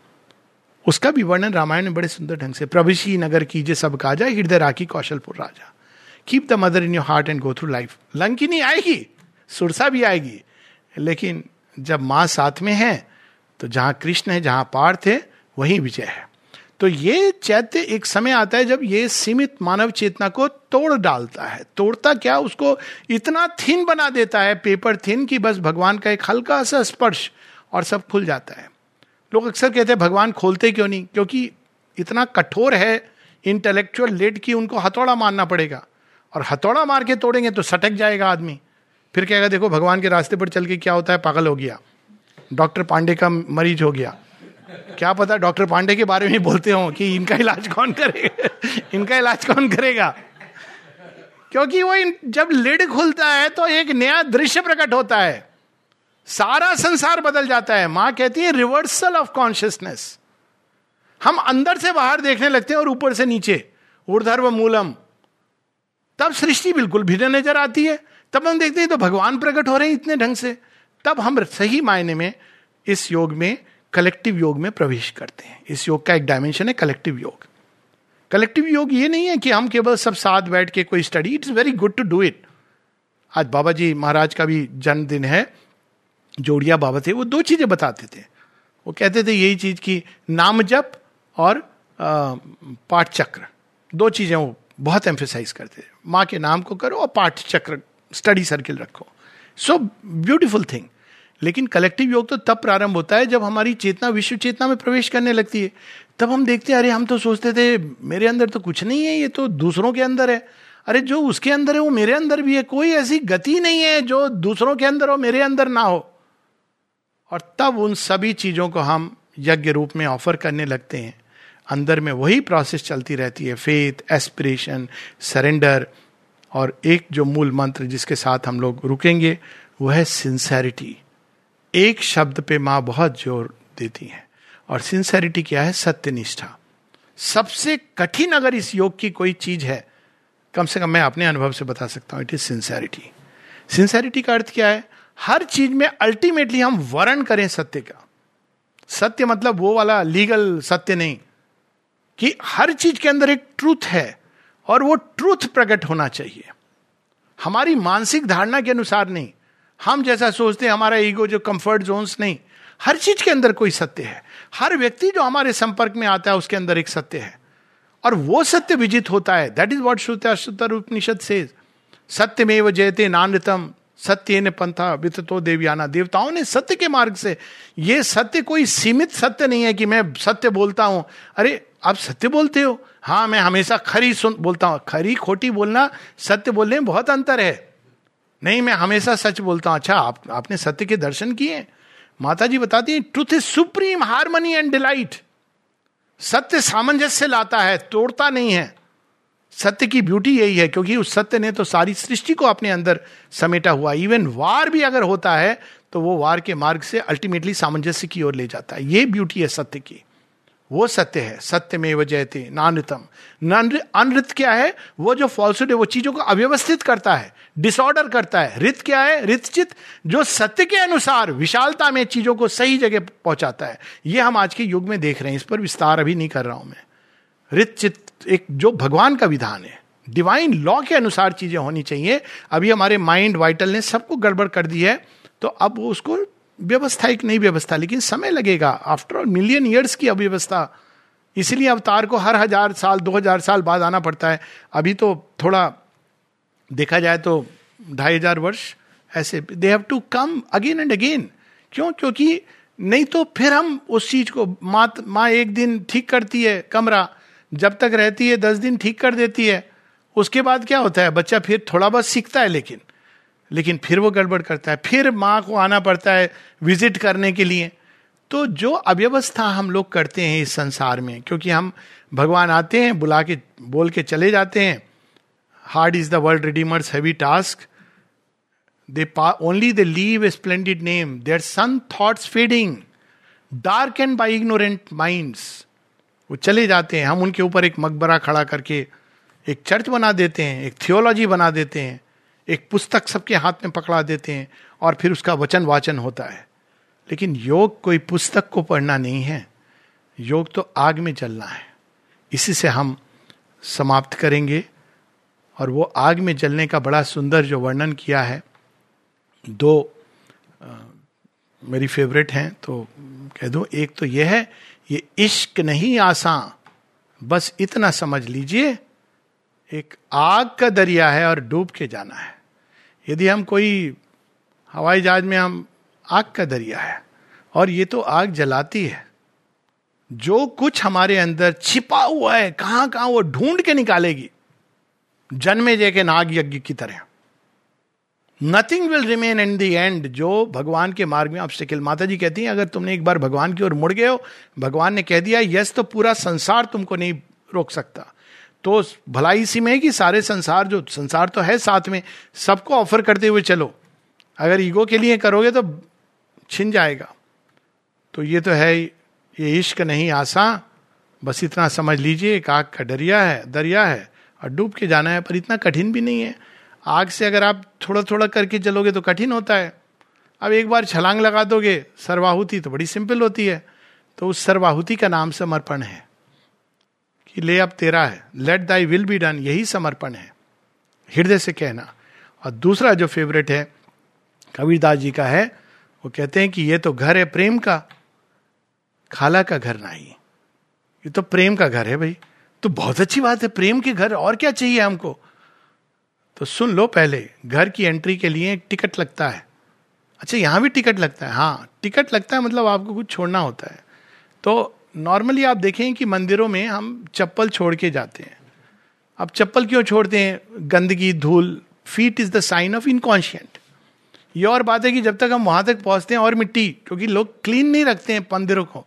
उसका भी वर्णन रामायण में बड़े सुंदर ढंग से प्रविशी नगर कीजिए सब काजा, हृदय राखी कौशलपुर राजा। Keep the mother in your heart and go through life Lankini आएगी, सुरसा भी आएगी, लेकिन जब माँ साथ में है तो जहाँ कृष्ण है, जहाँ पार्थ है, वही विजय है। तो ये चैत्य एक समय आता है जब ये सीमित मानव चेतना को तोड़ डालता है। तोड़ता क्या? उसको इतना थिन बना देता है पेपर थिन कि बस भगवान का एक हल्का सा स्पर्श और सब खुल जाता है। लोग अक्सर कहते हैं, भगवान खोलते क्यों नहीं? क्योंकि इतना कठोर है इंटेलेक्चुअल लेट की उनको हथौड़ा मारना पड़ेगा। और हथौड़ा मार के तोड़ेंगे तो सटक जाएगा आदमी। फिर कहेगा, देखो, भगवान के रास्ते पर चल के क्या होता है? पागल हो गया। डॉक्टर पांडे का मरीज़ हो गया। क्या पता डॉक्टर पांडे के बारे में बोलते हो कि इनका इलाज कौन करेगा इनका इलाज कौन करेगा? क्योंकि वो जब लिड खुलता है तो एक नया दृश्य प्रकट होता है। सारा संसार बदल जाता है। माँ कहती है रिवर्सल ऑफ़ कॉन्शियसनेस हम अंदर से बाहर देखने लगते हैं और ऊपर से नीचे। ऊर्धर्व मूलम। तब सृष्टि बिल्कुल भिन्न नज़र आती है। तब हम देखते हैं तो भगवान प्रकट हो रहे हैं इतने ढंग से। तब हम सही मायने में इस योग में कलेक्टिव योग में प्रवेश करते हैं। इस योग का एक डायमेंशन है कलेक्टिव योग। कलेक्टिव योग ये नहीं है कि हम केवल सब साथ बैठ के कोई study it's very good to do it आज बाबा जी महाराज का भी जन्मदिन है। जोड़िया बाबा थे वो दो चीज़ें बताते थे। वो कहते थे यही चीज़ की नाम जप और पाठ चक्र। दो चीज़ें वो बहुत एम्फेसाइज करते थे। माँ के नाम को करो और पाठ चक्र स्टडी सर्किल रखो। सो ब्यूटिफुल थिंग लेकिन कलेक्टिव योग तो तब प्रारंभ होता है जब हमारी चेतना, विश्व चेतना में प्रवेश करने लगती है। तब हम देखते हैं, अरे, हम तो सोचते थे, मेरे अंदर तो कुछ नहीं है, ये तो दूसरों के अंदर है। अरे, जो उसके अंदर है, वो मेरे अंदर भी है। कोई ऐसी गति नहीं है जो दूसरों के अंदर हो मेरे अंदर ना हो। और तब उन सभी चीज़ों को हम यज्ञ रूप में ऑफ़र करने लगते हैं। अंदर में वही प्रोसेस चलती रहती है फेथ एस्पिरेशन सरेंडर और एक जो मूल मंत्र जिसके साथ हम लोग रुकेंगे, वह है सिंसेरिटी एक शब्द पे माँ बहुत ज़ोर देती है। और सिंसेरिटी क्या है? सत्यनिष्ठा। सबसे कठिन अगर इस योग की कोई चीज़ है, कम से कम मैं अपने अनुभव से बता सकता हूँ इट इज़ सिंसेरिटी सिंसेरिटी का अर्थ क्या है? हर चीज़ में अल्टीमेटली हम वर्ण करें सत्य का। सत्य मतलब वो वाला लीगल सत्य नहीं, कि हर चीज़ के अंदर एक ट्रूथ है और वो ट्रूथ प्रकट होना चाहिए। हमारी मानसिक धारणा के अनुसार नहीं। हम जैसा सोचते हैं, हमारा ईगो जो कंफर्ट जोन्स नहीं। हर चीज़ के अंदर कोई सत्य है। हर व्यक्ति जो हमारे संपर्क में आता है, उसके अंदर एक सत्य है। और वो सत्य विजित होता है। दैट इज़ वॉट श्रुत उपनिषद से सत्य में वो जयते नानृतम। सत्य ने पंथा वितो देवयाना। देवताओं ने सत्य के मार्ग से। ये सत्य कोई सीमित सत्य नहीं है कि मैं सत्य बोलता हूँ। अरे, आप सत्य बोलते हो? हाँ मैं हमेशा खरी सुन, बोलता हूँ। खरी खोटी बोलना, सत्य बोलने में बहुत अंतर है। नहीं, मैं हमेशा सच बोलता हूँ। अच्छा आप, आपने सत्य के दर्शन किए? माता जी बताती है, truth is supreme, harmony and delight. सत्य सामंजस्य लाता है, तोड़ता नहीं है। सत्य की ब्यूटी यही है, क्योंकि उस सत्य ने तो सारी सृष्टि को अपने अंदर समेटा हुआ। इवन वार भी अगर होता है तो वो वार के मार्ग से अल्टीमेटली सामंजस्य की ओर ले जाता है। ये ब्यूटी है सत्य की। वो सत्य है। सत्य में वो जयते, नानृतम। अनृत क्या है? वो जो फॉल्सुड है, वो चीज़ों को अव्यवस्थित करता है डिसऑर्डर करता है। रित क्या है? रितचित जो सत्य के अनुसार विशालता में चीज़ों को सही जगह पहुंचाता है। ये हम आज के युग में देख रहे हैं, इस पर विस्तार अभी नहीं कर रहा हूँ मैं। रितचित एक जो भगवान का विधान है। डिवाइन लॉ के अनुसार चीज़ें होनी चाहिए। अभी हमारे माइंड वाइटल ने सबको गड़बड़ कर दी है तो अब उसको व्यवस्था, एक नई व्यवस्था, लेकिन समय लगेगा। आफ्टर ऑल मिलियन ईयर्स की अव्यवस्था। इसीलिए अवतार को हर हज़ार साल, दो हज़ार साल बाद आना पड़ता है। अभी तो थोड़ा देखा जाए तो ढाई हज़ार वर्ष ऐसे। They have to come again and again क्यों? क्योंकि नहीं तो फिर हम उस चीज़ को माँ माँ एक दिन ठीक करती है, कमरा। जब तक रहती है, दस दिन ठीक कर देती है। उसके बाद क्या होता है? बच्चा फिर थोड़ा बहुत सीखता है लेकिन लेकिन फिर वो गड़बड़ करता है। फिर माँ को आना पड़ता है विज़िट करने के लिए। तो जो अव्यवस्था हम लोग करते हैं इस संसार में, क्योंकि हम भगवान आते हैं, बुला के, बोल के चले जाते हैं। Hard is the world redeemer's heavy task they only they leave a splendid name their sun thoughts feeding dark and by ignorant minds वो चले जाते हैं। हम उनके ऊपर एक मकबरा खड़ा करके एक चर्च बना देते हैं एक थियोलॉजी बना देते हैं एक पुस्तक सबके हाथ में पकड़ा देते हैं और फिर उसका वचन वाचन होता है। लेकिन योग कोई पुस्तक को पढ़ना नहीं है। योग तो आग में जलना है। इसी से हम समाप्त करेंगे और वो आग में जलने का बड़ा सुंदर जो वर्णन किया है दो आ, मेरी फेवरेट हैं तो कह दो एक तो यह है ये इश्क नहीं आसान। बस इतना समझ लीजिए, एक आग का दरिया है और डूब के जाना है। यदि हम कोई हवाई जहाज़ में हम आग का दरिया है, और ये तो आग जलाती है, जो कुछ हमारे अंदर छिपा हुआ है कहाँ कहाँ वो ढूंढ के निकालेगी। जन्मे जय के नाग यज्ञ की तरह। Nothing will remain in the end जो भगवान के मार्ग में ऑब्स्टिकल माता जी कहती हैं, अगर तुमने एक बार भगवान की ओर मुड़ गए हो, भगवान ने कह दिया यस तो पूरा संसार तुमको नहीं रोक सकता। तो भलाई इसी में है कि सारे संसार जो, संसार तो है साथ में, सबको ऑफ़र करते हुए चलो। अगर ईगो के लिए करोगे तो छिन जाएगा। तो ये तो है, ये इश्क नहीं आसा बस इतना समझ लीजिए, एक आग का डरिया है, दरिया है, और डूब के जाना है, पर इतना कठिन भी नहीं है। आग से अगर आप थोड़ा थोड़ा करके चलोगे तो कठिन होता है। अब एक बार छलांग लगा दोगे, सर्वाहुति तो बड़ी सिंपल होती है। तो उस सर्वाहुति का नाम समर्पण है कि ले अब तेरा है। Let thy will be done यही समर्पण है। हृदय से कहना। और दूसरा जो फेवरेट है, कबीरदास जी का है, वो कहते हैं कि ये तो घर है प्रेम का। खाला का घर नहीं। ये तो प्रेम का घर है भाई। तो बहुत अच्छी बात है, प्रेम के घर और क्या चाहिए हमको? तो सुन लो पहले, घर की एंट्री के लिए एक टिकट लगता है। अच्छा यहाँ भी टिकट लगता है हाँ टिकट लगता है मतलब आपको कुछ छोड़ना होता है। तो नॉर्मली आप देखें कि मंदिरों में हम चप्पल छोड़ के जाते हैं। अब चप्पल क्यों छोड़ते हैं? गंदगी, धूल feet is the sign of inconscient ये और बात है कि जब तक हम वहाँ तक पहुँचते हैं और मिट्टी, क्योंकि लोग क्लीन नहीं रखते हैं मंदिरों को।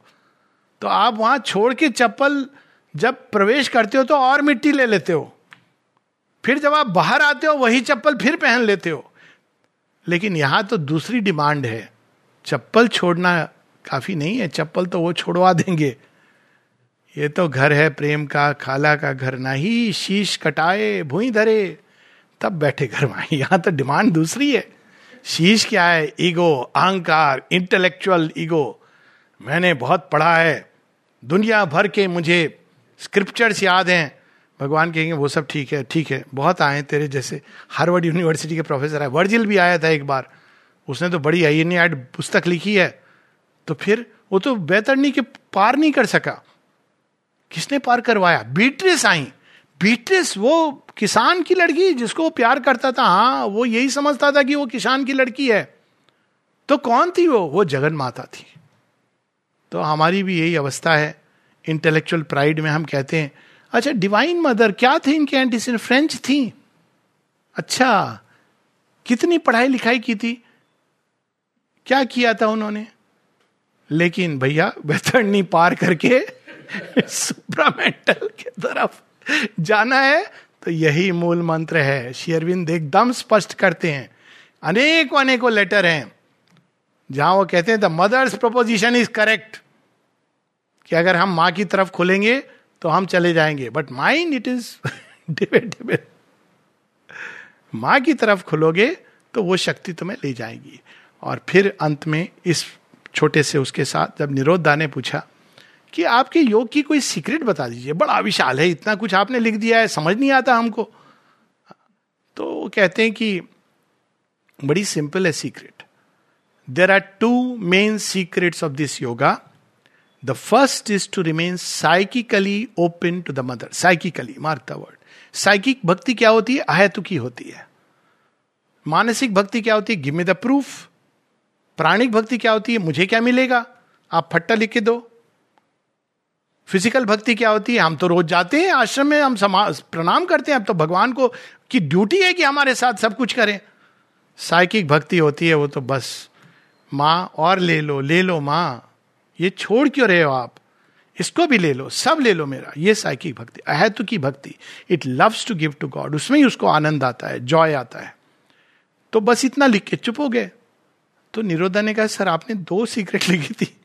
तो आप वहाँ छोड़ के चप्पल जब प्रवेश करते हो तो और मिट्टी ले लेते हो। फिर जब आप बाहर आते हो, वही चप्पल फिर पहन लेते हो। लेकिन यहाँ तो दूसरी डिमांड है। चप्पल छोड़ना काफ़ी नहीं है, चप्पल तो वो छोड़वा देंगे। ये तो घर है, प्रेम का, खाला का घर नहीं, शीश कटाए, भूई धरे, तब बैठे घर में। [laughs] यहाँ तो डिमांड दूसरी है। शीश क्या है? ईगो, अहंकार इंटेलेक्चुअल ईगो। मैंने बहुत पढ़ा है। दुनिया भर के मुझे स्क्रिप्चर्स याद हैं। भगवान कहेंगे, वो सब ठीक है ठीक है, बहुत आए तेरे जैसे। हार्वर्ड यूनिवर्सिटी के प्रोफेसर है। वर्जिल भी आया था एक बार। उसने तो बड़ी आई एन एड पुस्तक लिखी है। तो फिर वो तो बेतरनी के पार नहीं कर सका। किसने पार करवाया? बीट्रेस आई। बीट्रेस वो किसान की लड़की जिसको वो प्यार करता था। हाँ वो यही समझता था कि वो किसान की लड़की है। तो कौन थी वो? वो जगन माता थी। तो हमारी भी यही अवस्था है। इंटेलेक्चुअल प्राइड में हम कहते हैं अच्छा डिवाइन मदर क्या थे इनके एंटीसिन फ्रेंच थी। अच्छा कितनी पढ़ाई लिखाई की थी? क्या किया था उन्होंने? लेकिन भैया बेतरनी पार करके [laughs] सुप्रामेंटल के तरफ़ जाना है तो यही मूल मंत्र है। शेयरविंद एकदम स्पष्ट करते हैं। अनेकों अनेकों लेटर हैं, जहाँ वो कहते हैं the mother's proposition is correct कि अगर हम माँ की तरफ़ खुलेंगे तो हम चले जाएँगे। But mind it is debatable माँ की तरफ़ खुलोगे तो वो शक्ति तुम्हें ले जाएगी। और फिर अंत में इस छोटे से उसके साथ जब निरोधा ने पूछा कि आपके योग की कोई सीक्रेट बता दीजिए। बड़ा विशाल है, इतना कुछ आपने लिख दिया है, समझ नहीं आता हमको। तो वो कहते हैं कि बड़ी सिंपल है secret there are two main secrets of this yoga the first is to remain psychically open to the Mother psychically मारता वर्ड साइकिक भक्ति क्या होती है अहेतुकी होती है मानसिक भक्ति क्या होती है गिव मी द प्रूफ प्राणिक भक्ति क्या होती है मुझे क्या मिलेगा आप फट्टा लिख के दो फ़िज़िकल भक्ति क्या होती है हम तो रोज जाते हैं आश्रम में हम प्रणाम करते हैं अब तो भगवान को की ड्यूटी है कि हमारे साथ सब कुछ करें साइकिक भक्ति होती है वो तो बस माँ और ले लो ले लो माँ ये छोड़ क्यों रहे हो आप? इसको भी ले लो, सब ले लो मेरा। ये साइकिक भक्ति, अहतु की भक्ति। It loves to give to God उसमें ही उसको आनंद आता है जॉय आता है। तो बस इतना लिख के चुप हो गए। तो निरोधा ने कहा, सर, आपने दो सीक्रेट लिखी थी।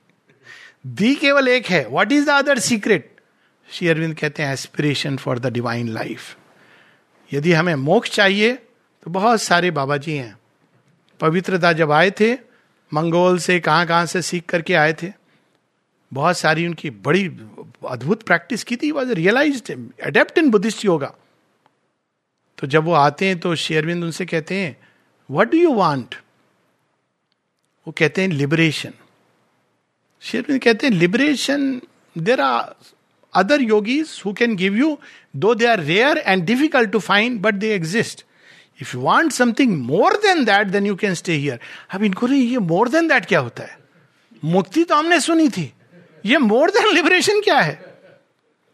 दी केवल एक है। What is the other secret Shri Aurobindo कहते हैं aspiration for the divine life यदि हमें मोक्ष चाहिए तो बहुत सारे बाबा जी हैं पवित्रता जब आए थे, मंगोल से कहाँ कहाँ से सीख करके आए थे। बहुत सारी उनकी बड़ी अद्भुत प्रैक्टिस की थी। Was realize adept in Buddhist yoga तो जब वो आते हैं तो शेयरविंद उनसे कहते हैं वट डू यू वांट वो कहते हैं लिबरेशन शेयरविंद कहते हैं liberation there are other yogis who can give you though they are rare and difficult to find but they exist if you want something more than that then you can stay here अब इनको ये मोर देन दैट क्या होता है? मुक्ति तो हमने सुनी थी। ये मोर देन लिबरेशन क्या है?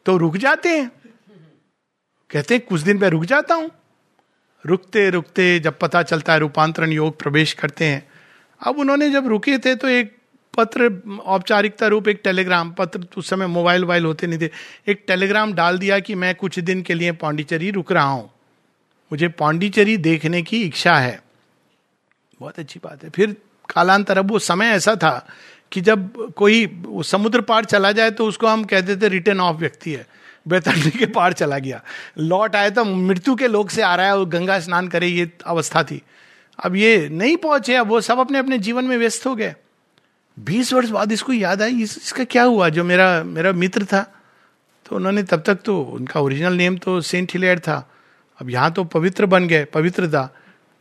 तो रुक जाते हैं। कहते हैं, कुछ दिन में रुक जाता हूँ। रुकते रुकते जब पता चलता है रूपांतरण योग प्रवेश करते हैं। अब उन्होंने जब रुके थे तो एक पत्र, औपचारिकता रूप, एक टेलीग्राम पत्र उस समय मोबाइल वाइल होते नहीं थे। एक टेलीग्राम डाल दिया कि मैं कुछ दिन के लिए पांडिचेरी रुक रहा हूँ। मुझे पांडिचेरी देखने की इच्छा है। बहुत अच्छी बात है। फिर कालांतर, अब वो समय ऐसा था कि जब कोई समुद्र पार चला जाए तो उसको हम कहते थे रिटर्न ऑफ़ व्यक्ति है। बैतरणी के पार चला गया। लौट आए तो मृत्यु के लोग से आ रहा है और गंगा स्नान करे ये अवस्था थी। अब ये नहीं पहुँचे अब वो सब अपने अपने जीवन में व्यस्त हो गए। बीस वर्ष बाद इसको याद आई इस, इसका क्या हुआ? जो मेरा मेरा मित्र था तो उन्होंने तब तक तो उनका ओरिजिनल नेम तो सेंट हिलेयर था। अब यहाँ तो पवित्र बन गए पवित्रता।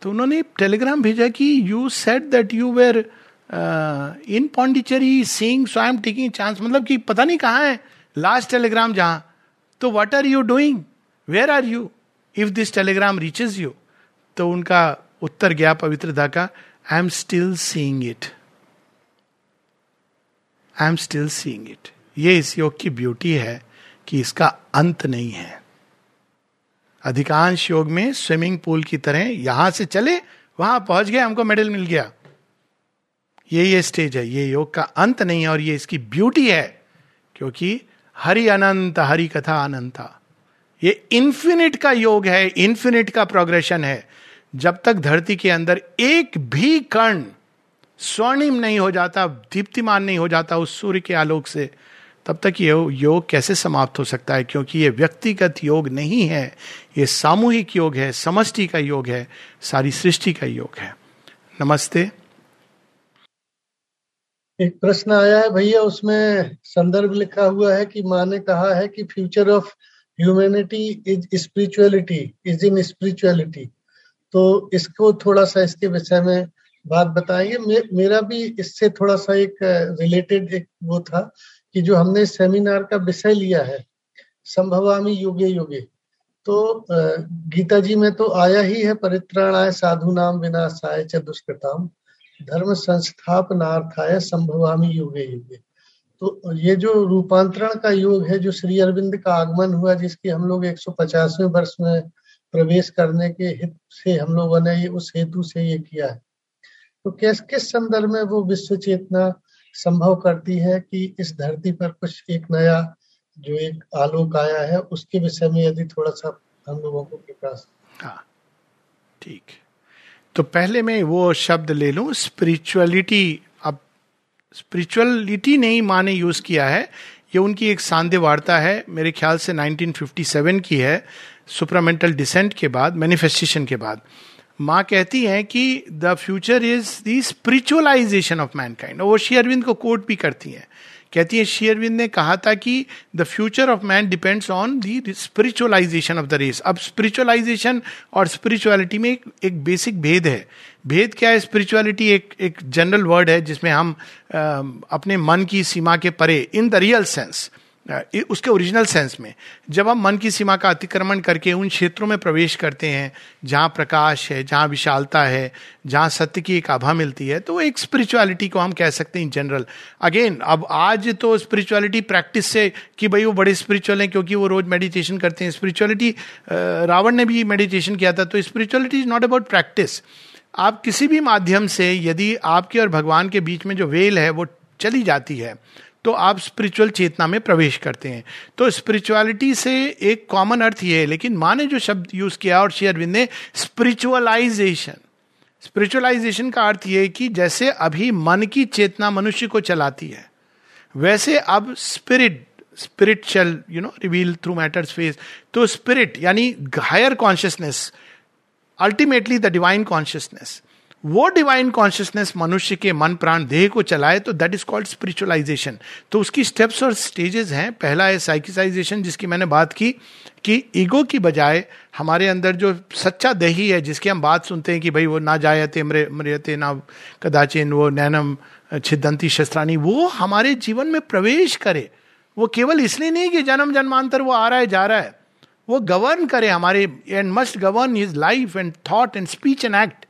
तो उन्होंने टेलीग्राम भेजा कि you said that you were in Pondicherry seeing so I am taking chance मतलब कि पता नहीं कहाँ है? लास्ट टेलीग्राम जहाँ। तो what are you doing where are you if this telegram reaches you तो उनका उत्तर गया पवित्रता का I am still seeing it I am still seeing it ये इस योग की ब्यूटी है कि इसका अंत नहीं है। अधिकांश योग में स्विमिंग पूल की तरह यहाँ से चले, वहाँ पहुँच गए, हमको मेडल मिल गया। ये ये स्टेज है, ये योग का अंत नहीं है और ये इसकी ब्यूटी है, क्योंकि हरि अनंत, हरि कथा अनंता। ये इन्फिनिट का योग है इन्फिनिट का प्रोग्रेशन है। जब तक धरती के अंदर एक भी कर्ण स्वर्णिम नहीं हो जाता, दीप्तिमान नहीं हो जाता उस सूर्य के आलोक से, तब तक ये योग कैसे समाप्त हो सकता है? क्योंकि ये व्यक्तिगत योग नहीं है, ये सामूहिक योग है, समष्टि का योग है, सारी सृष्टि का योग है। नमस्ते। एक प्रश्न आया है भैया उसमें संदर्भ लिखा हुआ है कि माँ ने कहा है कि future of humanity is spirituality is in spirituality तो इसको थोड़ा सा इसके विषय में बात बताएँगे। मे, मेरा भी इससे थोड़ा सा एक रिलेटेड एक वो था कि जो हमने सेमिनार का विषय लिया है संभवामी योगे योगे। तो गीता जी में तो आया ही है परित्राणाय साधु नाम विनाशाय च दुष्कृताम। धर्म संस्थापनार्थाय संभवामी युगे युगे। तो ये जो रूपांतरण का योग है, जो श्री अरविंद का आगमन हुआ, जिसकी हम लोग एक वर्ष में प्रवेश करने के हित से हम लोगों ने ये, उस हेतु से ये किया है। तो किस किस संदर्भ में वो विश्व चेतना संभव करती है कि इस धरती पर कुछ एक नया, जो एक आलोक आया है, उसके विषय में यदि थोड़ा सा हम लोगों को प्रकाश। हाँ ठीक। तो पहले मैं वो शब्द ले लू स्पिरिचुअलिटी अब स्पिरिचुअलिटी नहीं, माँ ने यूज़ किया है। ये उनकी एक सांध्य वार्ता है, मेरे ख्याल से 1957 की है सुपरामेंटल डिसेंट के बाद मैनिफेस्टेशन के बाद। माँ कहती हैं कि the future is the spiritualization of mankind वो श्री अरविंद को कोट भी करती हैं। कहती है शेयरविंद ने कहा था कि the future of man depends on the spiritualisation of the race अब स्पिरिचुअलाइजेशन और स्पिरिचुअलिटी में एक, एक बेसिक भेद है। भेद क्या है? स्पिरिचुअलिटी एक एक जनरल वर्ड है जिसमें हम आ, अपने मन की सीमा के परे इन द रियल सेंस उसके ओरिजिनल सेंस में। जब हम मन की सीमा का अतिक्रमण करके उन क्षेत्रों में प्रवेश करते हैं, जहाँ प्रकाश है, जहाँ विशालता है, जहाँ सत्य की एक आभा मिलती है तो एक स्पिरिचुअलिटी को हम कह सकते हैं इन जनरल अगेन अब आज तो स्पिरिचुअलिटी प्रैक्टिस से कि भाई वो बड़े स्पिरिचुअल हैं क्योंकि वो रोज मेडिटेशन करते हैं। स्पिरिचुअलिटी रावण ने भी मेडिटेशन किया था तो spirituality is not about practice आप किसी भी माध्यम से यदि आपके और भगवान के बीच में जो वेल है, वो चली जाती है तो आप स्पिरिचुअल चेतना में प्रवेश करते हैं। तो स्पिरिचुअलिटी से एक कॉमन अर्थ ये है, लेकिन माँ ने जो शब्द यूज़ किया और श्री अरविंद ने स्पिरिचुअलाइजेशन स्पिरिचुअलाइजेशन का अर्थ ये कि जैसे अभी मन की चेतना मनुष्य को चलाती है, वैसे अब spirit spirit shall you know reveal through matter's face तो स्पिरिट यानी higher consciousness ultimately the divine consciousness वो डिवाइन कॉन्शियसनेस मनुष्य के मन, प्राण, देह को चलाए तो दैट इज़ कॉल्ड स्पिरिचुअलाइजेशन तो उसकी स्टेप्स और स्टेजेस हैं। पहला है साइकिसाइजेशन जिसकी मैंने बात की कि ईगो की बजाय हमारे अंदर जो सच्चा दही है, जिसकी हम बात सुनते हैं कि भाई वो ना जायते मृयते ना कदाचिन वो नैनम छिदंती शस्त्रानी वो हमारे जीवन में प्रवेश करे। वो केवल इसलिए नहीं कि जन्म जन्मांतर वो आ रहा है, जा रहा है। वो गवर्न करे हमारे and must govern his life and thought and speech and act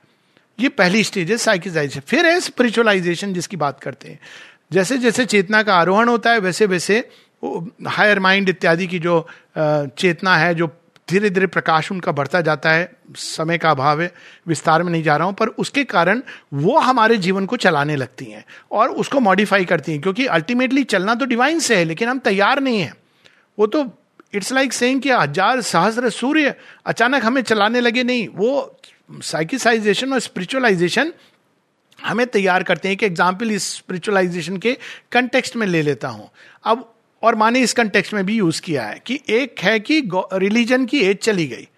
ये पहली स्टेज है। साइकिजाइजेशन फिर है स्पिरिचुअलाइजेशन जिसकी बात करते हैं। जैसे जैसे चेतना का आरोहण होता है, वैसे वैसे हायर माइंड इत्यादि की जो चेतना है, जो धीरे धीरे प्रकाश उनका बढ़ता जाता है, समय का अभाव है, विस्तार में नहीं जा रहा हूँ, पर उसके कारण वो हमारे जीवन को चलाने लगती हैं और उसको मॉडिफाई करती हैं, क्योंकि अल्टीमेटली चलना तो डिवाइन से है, लेकिन हम तैयार नहीं हैं। वो तो इट्स लाइक सेइंग कि हज़ार सहस्र सूर्य अचानक हमें चलाने लगे, नहीं, वो साइकिसाइजेशन और स्पिरिचुअलाइजेशन हमें तैयार करते हैं कि एग्ज़ाम्पल इस स्पिरिचुअलाइजेशन के कंटेक्सट में ले लेता हूँ। अब, और माने इस कंटेक्सट में भी यूज़ किया है कि एक है कि रिलीजन की एज चली गई।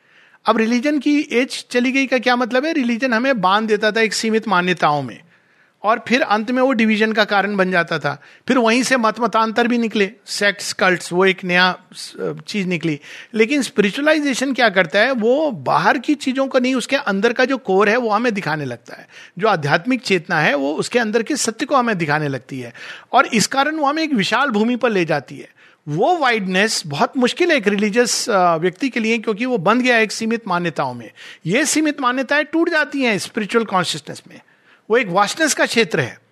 अब रिलीजन की एज चली गई का क्या मतलब है? रिलीजन हमें बाँध देता था एक सीमित मान्यताओं में। और फिर अंत में वो डिवीज़न का कारण बन जाता था। फिर वहीं से मत मतांतर भी निकले। सेक्स, कल्ट्स, वो एक नया चीज़ निकली। लेकिन स्पिरिचुअलाइजेशन क्या करता है? वो बाहर की चीज़ों को नहीं, उसके अंदर का जो कोर है, वो हमें दिखाने लगता है। जो आध्यात्मिक चेतना है, वो उसके अंदर के सत्य को हमें दिखाने लगती है। और इस कारण वो हमें एक विशाल भूमि पर ले जाती है। वो वाइडनेस बहुत मुश्किल है एक रिलीजियस व्यक्ति के लिए, क्योंकि वो बंध गया है एक सीमित मान्यताओं में। ये सीमित मान्यताएँ टूट जाती हैं स्पिरिचुअल कॉन्शियसनेस में। वो एक वास्टनेस का क्षेत्र है।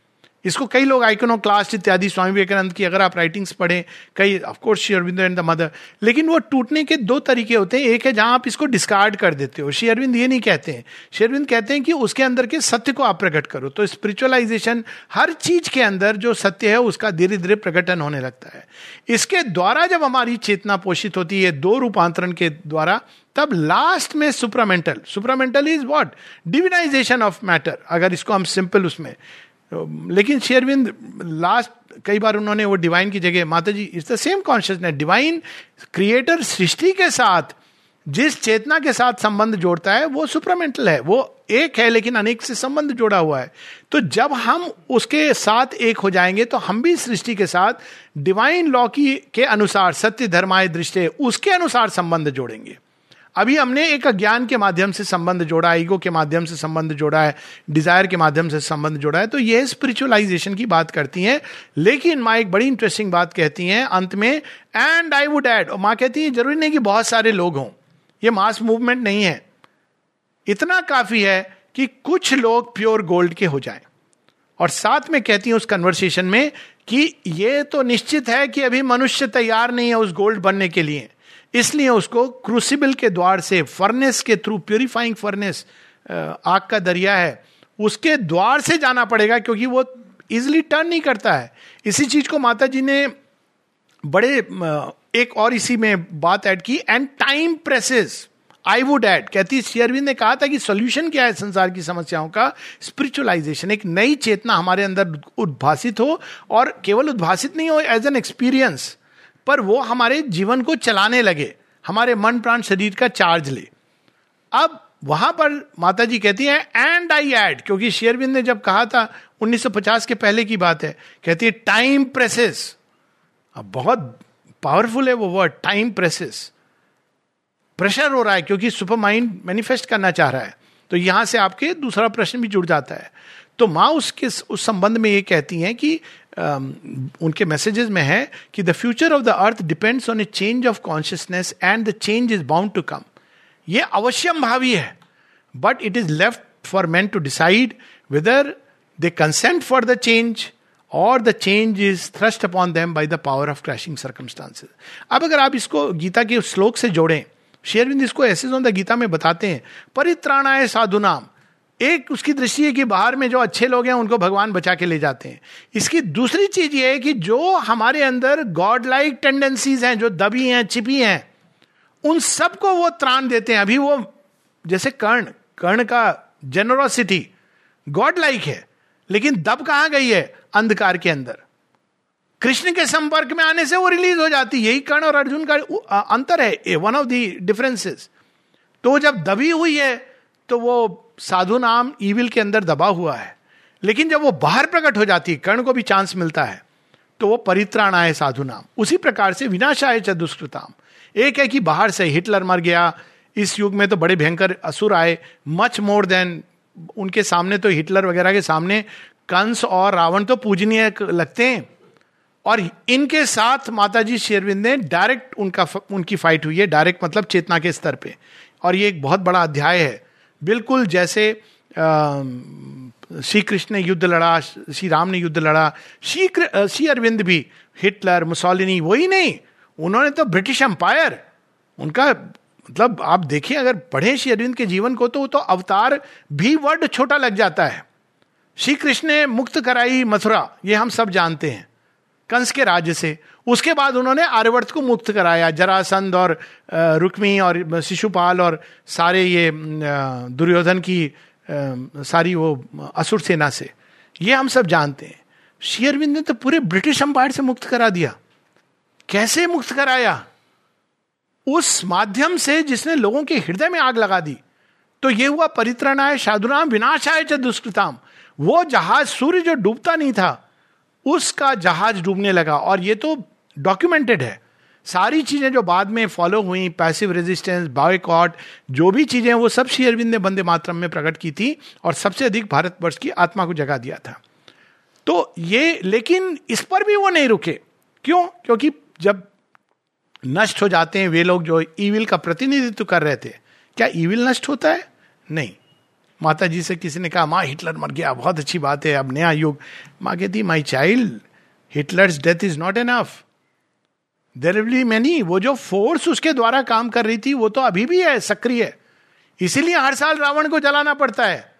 इसको कई लोग आइकोनो क्लास्ट इत्यादि स्वामी विवेकानंद की, अगर आप राइटिंग्स पढ़ें, कई of course Shri Aurobindo and the mother लेकिन वो टूटने के दो तरीके होते हैं। एक है जहाँ आप इसको डिस्कार्ड कर देते हो। श्री अरविंद ये नहीं कहते हैं। श्री अरविंद कहते हैं कि उसके अंदर के सत्य को आप प्रकट करो। तो स्पिरिचुअलाइजेशन हर चीज़ के अंदर जो सत्य है, उसका धीरे धीरे प्रकटन होने लगता है। इसके द्वारा जब हमारी चेतना पोषित होती है दो रूपांतरण के द्वारा, तब लास्ट में supramental supramental is what divinization of matter अगर इसको हम सिंपल उसमें लेकिन शेयरविंद लास्ट कई बार उन्होंने वो डिवाइन की जगह माता जी it's the same consciousness divine creator सृष्टि के साथ, जिस चेतना के साथ संबंध जोड़ता है, वो सुपरामेंटल है, वो एक है लेकिन अनेक से संबंध जोड़ा हुआ है। तो जब हम उसके साथ एक हो जाएँगे तो हम भी सृष्टि के साथ डिवाइन लॉ की के अनुसार, सत्य धर्माय दृष्टि, उसके अनुसार संबंध जोड़ेंगे। अभी हमने एक अज्ञान के माध्यम से संबंध जोड़ा, ईगो के माध्यम से संबंध जोड़ा है, डिज़ायर के माध्यम से संबंध जोड़ा है तो ये स्पिरिचुअलाइजेशन की बात करती हैं। लेकिन माँ एक बड़ी इंटरेस्टिंग बात कहती हैं अंत में एंड आई वुड एड माँ कहती है, ज़रूरी नहीं कि बहुत सारे लोग हों, ये मास मूवमेंट नहीं है। इतना काफ़ी है कि कुछ लोग प्योर गोल्ड के हो जाए। और साथ में कहती हैं उस कन्वर्सेशन में कि ये तो निश्चित है कि अभी मनुष्य तैयार नहीं है उस गोल्ड बनने के लिए। इसलिए उसको क्रूसिबल के द्वार से, फर्नेस के थ्रू, प्योरीफाइंग फर्नेस आग का दरिया है, उसके द्वार से जाना पड़ेगा क्योंकि वो इजिली टर्न नहीं करता है। इसी चीज़ को माता जी ने बड़े एक और इसी में बात ऐड की and time presses I would add कहती शेयरविंद ने कहा था कि सोल्यूशन क्या है संसार की समस्याओं का? स्पिरिचुअलाइजेशन एक नई चेतना हमारे अंदर उद्भासित हो और केवल उद्भासित नहीं हो एज एन एक्सपीरियंस पर वो हमारे जीवन को चलाने लगे, हमारे मन प्राण शरीर का चार्ज ले। अब वहाँ पर माता जी कहती है एंड आई एड क्योंकि शेयरबिंद ने जब कहा था 1950 के पहले की बात है, कहती है टाइम प्रेसेस अब बहुत पावरफुल है वो वर्ड टाइम प्रेसेस प्रेशर हो रहा है, क्योंकि सुपर माइंड मैनिफेस्ट करना चाह रहा है। तो यहाँ से आपके दूसरा प्रश्न भी जुड़ जाता है। तो माँ उसके, उस संबंध में ये कहती हैं कि उनके मैसेजेस में है कि the future of the earth depends on a change of consciousness and the change is bound to come ये अवश्यम भावी है but it is left for man to decide whether they consent for the change और the change is thrust upon them by the power of crashing circumstances अब अगर आप इसको गीता के श्लोक से जोड़ें शेयरविंद इसको ऐसे जो गीता में बताते हैं, परित्राणाय साधु नाम एक उसकी दृष्टि है कि बाहर में जो अच्छे लोग हैं, उनको भगवान बचा के ले जाते हैं। इसकी दूसरी चीज़ ये है कि जो हमारे अंदर गॉड लाइक टेंडेंसीज हैं, जो दबी हैं, छिपी हैं, उन सबको वो त्राण देते हैं। अभी वो, जैसे कर्ण कर्ण का जेनरोसिटी गॉड लाइक है, लेकिन दब कहाँ गई है? अंधकार के अंदर। कृष्ण के संपर्क में आने से वो रिलीज़ हो जाती है। यही कर्ण और अर्जुन का अंतर है वन ऑफ़ दी डिफरेंसेस तो जब दबी हुई है तो वो साधु नाम ईविल के अंदर दबा हुआ है। लेकिन जब वो बाहर प्रकट हो जाती है, कर्ण को भी चांस मिलता है तो वो परित्राण आए साधु नाम। उसी प्रकार से विनाश आए चतुष्कृताम एक है कि बाहर से हिटलर मर गया, इस युग में तो बड़े भयंकर असुर आए मच मोर देन उनके सामने तो हिटलर वगैरह के सामने कंस और रावण तो पूजनीय लगते हैं। और इनके साथ माताजी शेरविंद ने डायरेक्ट उनका उनकी फाइट हुई है। डायरेक्ट मतलब चेतना के स्तर पे। और ये एक बहुत बड़ा अध्याय है। बिल्कुल जैसे श्री कृष्ण ने युद्ध लड़ा, श्री राम ने युद्ध लड़ा श्री श्री अरविंद भी, हिटलर, मुसोलिनी, वही नहीं, उन्होंने तो ब्रिटिश एम्पायर। उनका मतलब आप देखिए, अगर पढ़े श्री अरविंद के जीवन को तो वो तो अवतार भी वर्ड छोटा लग जाता है। श्री कृष्ण ने मुक्त कराई मथुरा, ये हम सब जानते हैं, कंस के राज्य से। उसके बाद उन्होंने आर्यवर्त को मुक्त कराया, जरासंध और रुक्मी और शिशुपाल और सारे ये दुर्योधन की सारी वो असुर सेना से। ये हम सब जानते हैं। शेयरविंद ने तो पूरे ब्रिटिश अंपायर से मुक्त करा दिया। कैसे मुक्त कराया? उस माध्यम से जिसने लोगों के हृदय में आग लगा दी। तो ये हुआ परित्रणाय साधुनाम विनाशाय च दुष्कृताम। वो जहाज़, सूर्य जो डूबता नहीं था, उसका जहाज़ डूबने लगा। और ये तो डॉक्यूमेंटेड है। सारी चीज़ें जो बाद में फॉलो हुई पैसिव रेजिस्टेंस बायकॉट जो भी चीज़ें वो सब श्री अरविंद ने बंदे मातरम में प्रकट की थी और सबसे अधिक भारतवर्ष की आत्मा को जगा दिया था। तो ये, लेकिन इस पर भी वो नहीं रुके। क्यों? क्योंकि जब नष्ट हो जाते हैं, वे लोग जो ईविल का प्रतिनिधित्व कर रहे थे, क्या ईविल नष्ट होता है? नहीं। माता जी से किसी ने कहा, माँ, हिटलर मर गया, बहुत अच्छी बात है, अब नया युग। माँ कहती my child Hitler's death is not enough there will many वो जो फोर्स उसके द्वारा काम कर रही थी, वो तो अभी भी है, सक्रिय है। इसीलिए हर साल रावण को जलाना पड़ता है।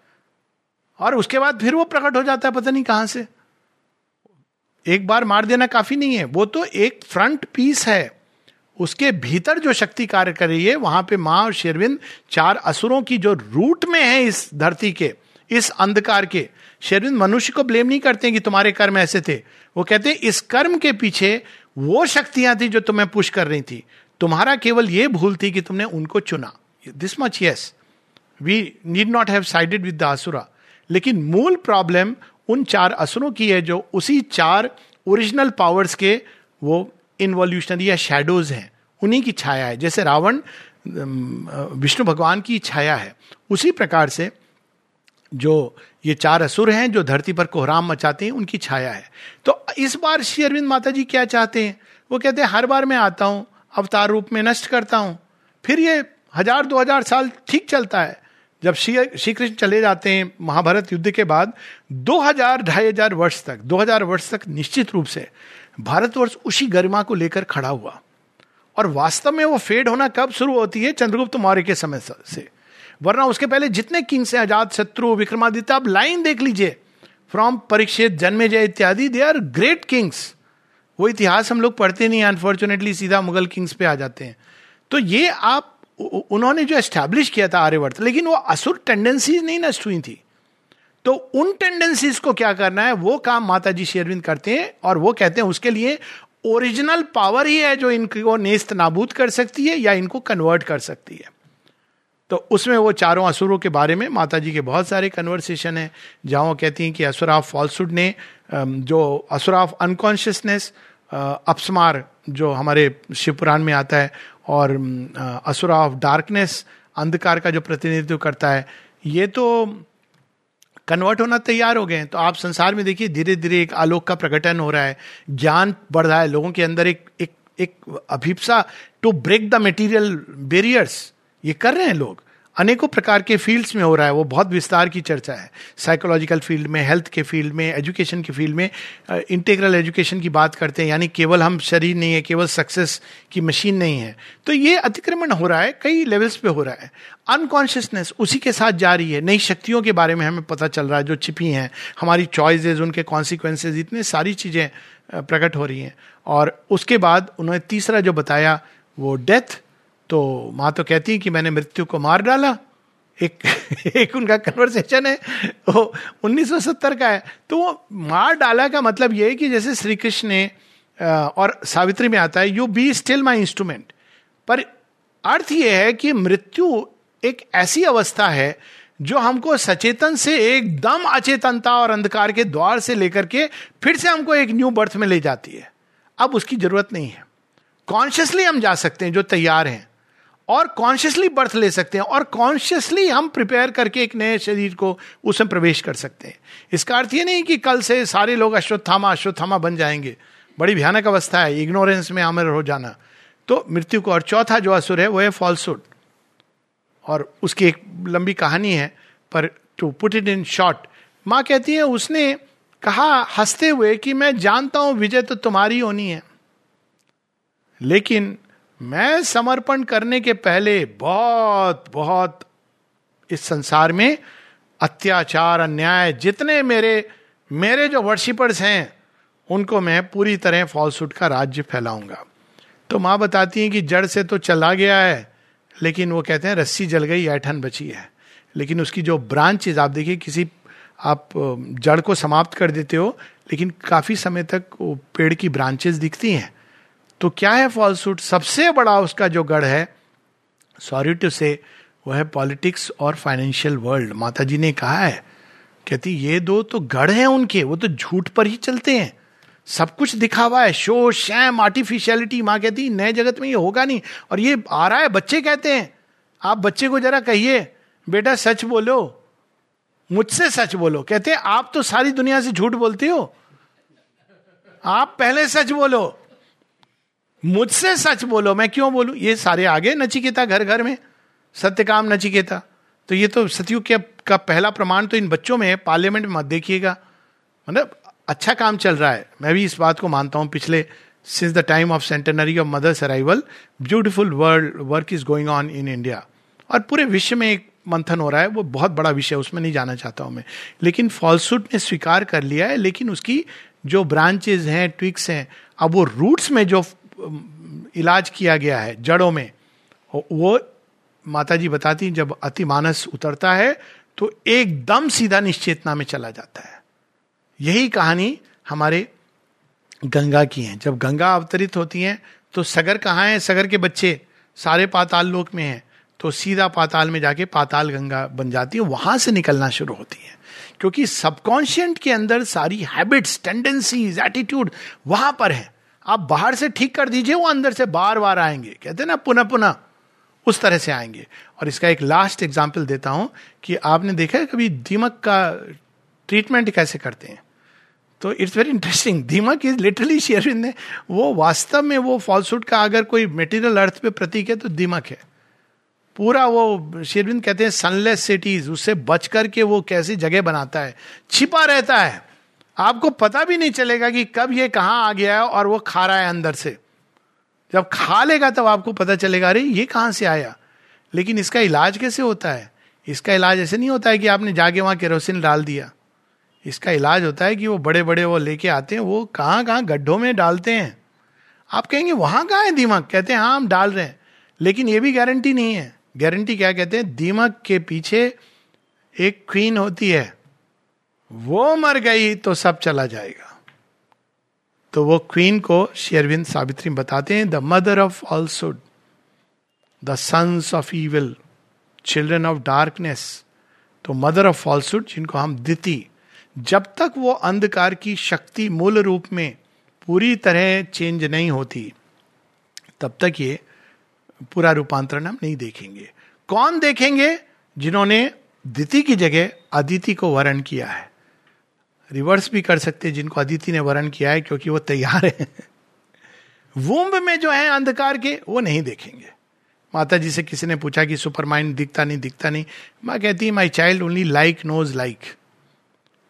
और उसके बाद फिर वो प्रकट हो जाता है, पता नहीं कहाँ से। एक बार मार देना काफ़ी नहीं है। वो तो एक फ्रंट पीस है। उसके भीतर जो शक्ति कार्य कर रही है, वहाँ पे माँ और शेरविंद, चार असुरों की जो रूट में है इस धरती के, इस अंधकार के, शेरविंद मनुष्य को ब्लेम नहीं करते कि तुम्हारे कर्म ऐसे थे। वो कहते हैं, इस कर्म के पीछे वो शक्तियाँ थी जो तुम्हें पुश कर रही थी। तुम्हारा केवल ये भूल थी कि तुमने उनको चुना। This much yes we need not have sided with the asura लेकिन मूल प्रॉब्लम उन चार असुरों की है जो उसी चार ओरिजिनल पावर्स के वो इन्वोल्यूशनरी या शेडोज हैं। उन्हीं की छाया है। जैसे रावण विष्णु भगवान की छाया है। उसी प्रकार से जो ये चार असुर हैं जो धरती पर कोहराम मचाते हैं, उनकी छाया है। तो इस बार श्री अरविंद माता जी क्या चाहते हैं? वो कहते हैं, हर बार मैं आता हूँ, अवतार रूप में नष्ट करता हूँ। फिर ये हज़ार, दो हज़ार साल ठीक चलता है। जब श्री श्री कृष्ण चले जाते हैं महाभारत युद्ध के बाद, दो हज़ार, ढाई हज़ार वर्ष तक, दो हज़ार वर्ष तक निश्चित रूप से भारतवर्ष उसी गरिमा को लेकर खड़ा हुआ। और वास्तव में वो फेड होना कब शुरू होती है? चंद्रगुप्त मौर्य के समय से। वरना उसके पहले जितने किंग्स हैं आज़ाद शत्रु, विक्रमादित्य, आप लाइन देख लीजिए। फ्रॉम परीक्षित जन्मे जय इत्यादि दे आर ग्रेट किंग्स वो इतिहास हम लोग पढ़ते नहीं अनफॉर्चुनेटली सीधा मुगल किंग्स पे आ जाते हैं। तो ये आप उन्होंने जो एस्टैब्लिश किया था आर्यवर्त, लेकिन वो असुर टेंडेंसीज नहीं नष्ट हुई थी। तो उन टेंडेंसीज को क्या करना है, वो काम माता जी शेरविंद करते हैं, और वो कहते हैं उसके लिए ओरिजिनल पावर ही है जो इनको नेस्त नाबूद कर सकती है या इनको कन्वर्ट कर सकती है। तो उसमें वो चारों असुरों के बारे में माता जी के बहुत सारे कन्वर्सेशन है, जहाँ वो कहती हैं कि असुर ऑफ़ फॉल्सुड ने जो असुर ऑफ़ अनकॉन्शियसनेस अपस्मार जो हमारे शिवपुराण में आता है, और असुर ऑफ़ डार्कनेस अंधकार का जो प्रतिनिधित्व करता है, ये तो कन्वर्ट होना तैयार हो गए हैं। तो आप संसार में देखिए धीरे धीरे एक आलोक का प्रकटन हो रहा है, ज्ञान बढ़ रहा है, लोगों के अंदर एक एक एक अभिप्सा to break the material barriers ये कर रहे हैं लोग। अनेकों प्रकार के फील्ड्स में हो रहा है, वो बहुत विस्तार की चर्चा है। साइकोलॉजिकल फ़ील्ड में हेल्थ के फ़ील्ड में एजुकेशन के फ़ील्ड में इंटीग्रल एजुकेशन की बात करते हैं, यानी केवल हम शरीर नहीं है, केवल सक्सेस की मशीन नहीं है। तो ये अतिक्रमण हो रहा है, कई लेवल्स पे हो रहा है। अनकॉन्शियसनेस उसी के साथ जा रही है। नई शक्तियों के बारे में हमें पता चल रहा है, जो छिपी हैं। हमारी चॉइसेस उनके कॉन्सिक्वेंसेज इतनी सारी चीज़ें प्रकट हो रही हैं। और उसके बाद उन्होंने तीसरा जो बताया, वो डेथ तो माँ तो कहती है कि मैंने मृत्यु को मार डाला। एक [laughs] एक उनका कन्वर्सेशन है। वो 1970 का है। तो वो मार डाला का मतलब ये है कि जैसे श्री कृष्ण ने और सावित्री में आता है you be still my instrument पर अर्थ ये है कि मृत्यु एक ऐसी अवस्था है जो हमको सचेतन से एकदम अचेतनता और अंधकार के द्वार से लेकर के फिर से हमको एक न्यू बर्थ में ले जाती है। अब उसकी ज़रूरत नहीं है। कॉन्शियसली हम जा सकते हैं जो तैयार हैं। और कॉन्शियसली बर्थ ले सकते हैं, और कॉन्शियसली हम प्रिपेयर करके एक नए शरीर को उसमें प्रवेश कर सकते हैं। इसका अर्थ ये नहीं कि कल से सारे लोग अश्वत्थामा अश्वत्थामा बन जाएँगे। बड़ी भयानक अवस्था है इग्नोरेंस में अमर हो जाना। तो मृत्यु को, और चौथा जो असुर है, वो है फॉल्सुड और उसकी एक लंबी कहानी है, पर to put it in short माँ कहती है, उसने कहा हँसते हुए कि मैं जानता हूँ विजय तो तुम्हारी होनी है। लेकिन मैं समर्पण करने के पहले बहुत बहुत इस संसार में अत्याचार, अन्याय, जितने मेरे मेरे जो वर्शिपर्स हैं, उनको मैं पूरी तरह फॉल्सूट का राज्य फैलाऊँगा। तो माँ बताती हैं कि जड़ से तो चला गया है, लेकिन वो कहते हैं रस्सी जल गई, ऐठन बची है। लेकिन उसकी जो ब्रांचेज आप देखिए, किसी, आप, जड़ को समाप्त कर देते हो, लेकिन काफ़ी समय तक वो पेड़ की ब्रांचेज दिखती हैं। तो क्या है फॉल्सूट सबसे बड़ा उसका जो गढ़ है सॉरी टू से वो है पॉलिटिक्स और फाइनेंशियल वर्ल्ड माता जी ने कहा है, कहती, ये दो तो गढ़ हैं उनके, वो तो झूठ पर ही चलते हैं। सब कुछ दिखावा है शो शैम आर्टिफिशियलिटी माँ कहती, नए जगत में ये होगा नहीं। और ये आ रहा है, बच्चे कहते हैं। आप बच्चे को जरा कहिए, बेटा सच बोलो, मुझसे सच बोलो। कहते हैं आप तो सारी दुनिया से झूठ बोलते हो। आप पहले सच बोलो। मुझसे सच बोलो, मैं क्यों बोलूँ? ये सारे आगे नचिकेता घर घर में। सत्य काम नचिकेता। तो ये तो सतयुग के, का पहला प्रमाण तो इन बच्चों में है। पार्लियामेंट में मत देखिएगा। मतलब अच्छा काम चल रहा है। मैं भी इस बात को मानता हूँ। पिछले since the time of centenary of mother's arrival beautiful world work is going on in India और पूरे विश्व में एक मंथन हो रहा है। वो बहुत बड़ा विषय उसमें नहीं जाना चाहता हूँ मैं। लेकिन फॉल्सूट ने स्वीकार कर लिया है, लेकिन उसकी जो ब्रांचेज हैं ट्विक्स हैं, अब वो रूट्स में जो इलाज किया गया है जड़ों में। वो माता जी बताती जब अतिमानस उतरता है तो एकदम सीधा निश्चेतना में चला जाता है। यही कहानी हमारे गंगा की है। जब गंगा अवतरित होती है तो सगर कहाँ है? सगर के बच्चे सारे पाताल लोक में हैं तो सीधा पाताल में जाके पाताल गंगा बन जाती है, वहाँ से निकलना शुरू होती है। क्योंकि सबकॉन्शियंट के अंदर सारी हैबिट्स, टेंडेंसीज, एटीट्यूड वहाँ पर है। आप बाहर से ठीक कर दीजिए, वो अंदर से बार बार आएँगे। कहते हैं ना, पुनः पुनः उस तरह से आएँगे। और इसका एक लास्ट एग्ज़ाम्पल देता हूँ कि आपने देखा है कभी दीमक का ट्रीटमेंट कैसे करते हैं? तो इट्स वेरी इंटरेस्टिंग दीमक इज़ लिटरली शेयरविंद ने, वो वास्तव में वो फॉल्सूट का अगर कोई मेटीरियल अर्थ पे प्रतीक है तो दीमक है। पूरा वो, शेरविंद कहते हैं सनलेस सिटीज़ उससे बच करके वो कैसी जगह बनाता है? छिपा रहता है। आपको पता भी नहीं चलेगा कि कब ये कहाँ आ गया है और वो खा रहा है अंदर से। जब खा लेगा तब तो आपको पता चलेगा, अरे, ये कहाँ से आया? लेकिन इसका इलाज कैसे होता है? इसका इलाज ऐसे नहीं होता है कि आपने जाके वहाँ केरोसिन डाल दिया। इसका इलाज होता है कि वो बड़े बड़े वो लेके आते हैं, वो कहाँ कहाँ गड्ढों में डालते हैं। आप कहेंगे, वहाँ कहाँ है दीमक? कहते हैं हाँ हम डाल रहे हैं। लेकिन ये भी गारंटी नहीं है। गारंटी क्या कहते हैं? दीमक के पीछे एक क्वीन होती है। वो मर गई तो सब चला जाएगा। तो वो क्वीन को शेरविंद सावित्री बताते हैं the mother of falsehood the sons of evil children of darkness तो मदर ऑफ़ फॉल्सुड जिनको हम दिति, जब तक वो अंधकार की शक्ति मूल रूप में पूरी तरह चेंज नहीं होती, तब तक ये पूरा रूपांतरण हम नहीं देखेंगे। कौन देखेंगे? जिन्होंने दिति की जगह अदिति को वर्ण किया है। रिवर्स भी कर सकते हैं, जिनको अदिति ने वर्ण किया है, क्योंकि वो तैयार है। वुम्ब में जो है अंधकार के, वो नहीं देखेंगे। माता जी से किसी ने पूछा कि सुपर माइंड दिखता नहीं दिखता नहीं। माँ कहती my child only like knows like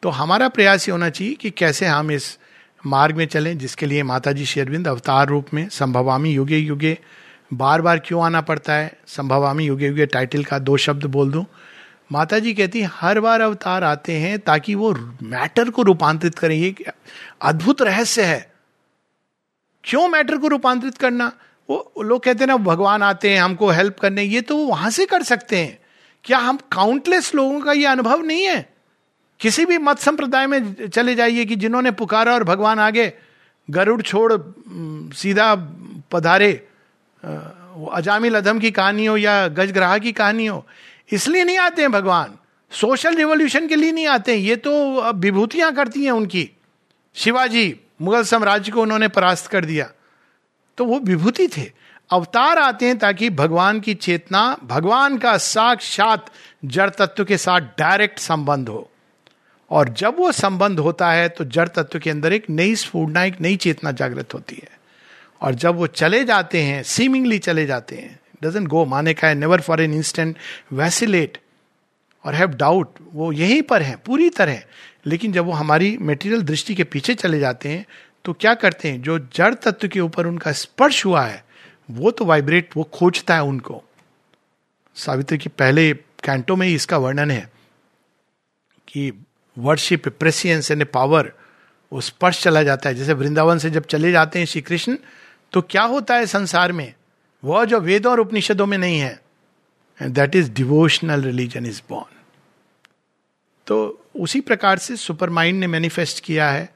तो हमारा प्रयास ये होना चाहिए कि कैसे हम इस मार्ग में चलें, जिसके लिए माता जी शेरविंद अवतार रूप में संभवामी युगे युगे बार बार क्यों आना पड़ता है? संभवामी युगे युगे टाइटल का दो शब्द बोल दूँ। माता जी कहती है, हर बार अवतार आते हैं ताकि वो मैटर को रूपांतरित करें। ये अद्भुत रहस्य है। क्यों मैटर को रूपांतरित करना? वो लोग कहते हैं ना, भगवान आते हैं, हमको हेल्प करने। ये तो वहाँ से कर सकते हैं। क्या हम काउंटलेस लोगों का ये अनुभव नहीं है? किसी भी मत संप्रदाय में चले जाइए कि जिन्होंने पुकारा और भगवान आगे, गरुड़ छोड़ सीधा पधारे। अजामिल अधम की कहानी हो या गजग्राह की कहानी हो इसलिए नहीं आते हैं भगवान। सोशल रिवोल्यूशन के लिए नहीं आते हैं। ये तो विभूतियाँ करती हैं उनकी। शिवाजी, मुगल साम्राज्य को उन्होंने परास्त कर दिया। तो वो विभूति थे। अवतार आते हैं ताकि भगवान की चेतना, भगवान का साक्षात जड़ तत्व के साथ डायरेक्ट संबंध हो। और जब वो संबंध होता है तो जड़ तत्व के अंदर एक नई स्फूर्णा, एक नई चेतना जागृत होती है। और जब वो चले जाते हैं सीमिंगली चले जाते हैं डजेंट गो माने का है never for an instant vacillate और हैव डाउट वो यहीं पर है, पूरी तरह. लेकिन जब वो हमारी मेटीरियल दृष्टि के पीछे चले जाते हैं तो क्या करते हैं? जो जड़ तत्व के ऊपर उनका स्पर्श हुआ है, वो तो वाइब्रेट वो खोजता है उनको. सावित्री की पहले कैंटो में ही इसका वर्णन है कि वर्शिप प्रेसियंस एंड पावर वो स्पर्श चला जाता है. जैसे वृंदावन से जब चले जाते हैं श्री कृष्ण तो क्या होता है संसार में? वह जो वेदों और उपनिषदों में नहीं है and that is devotional religion is born तो उसी प्रकार से सुपर माइंड ने मैनिफेस्ट किया है,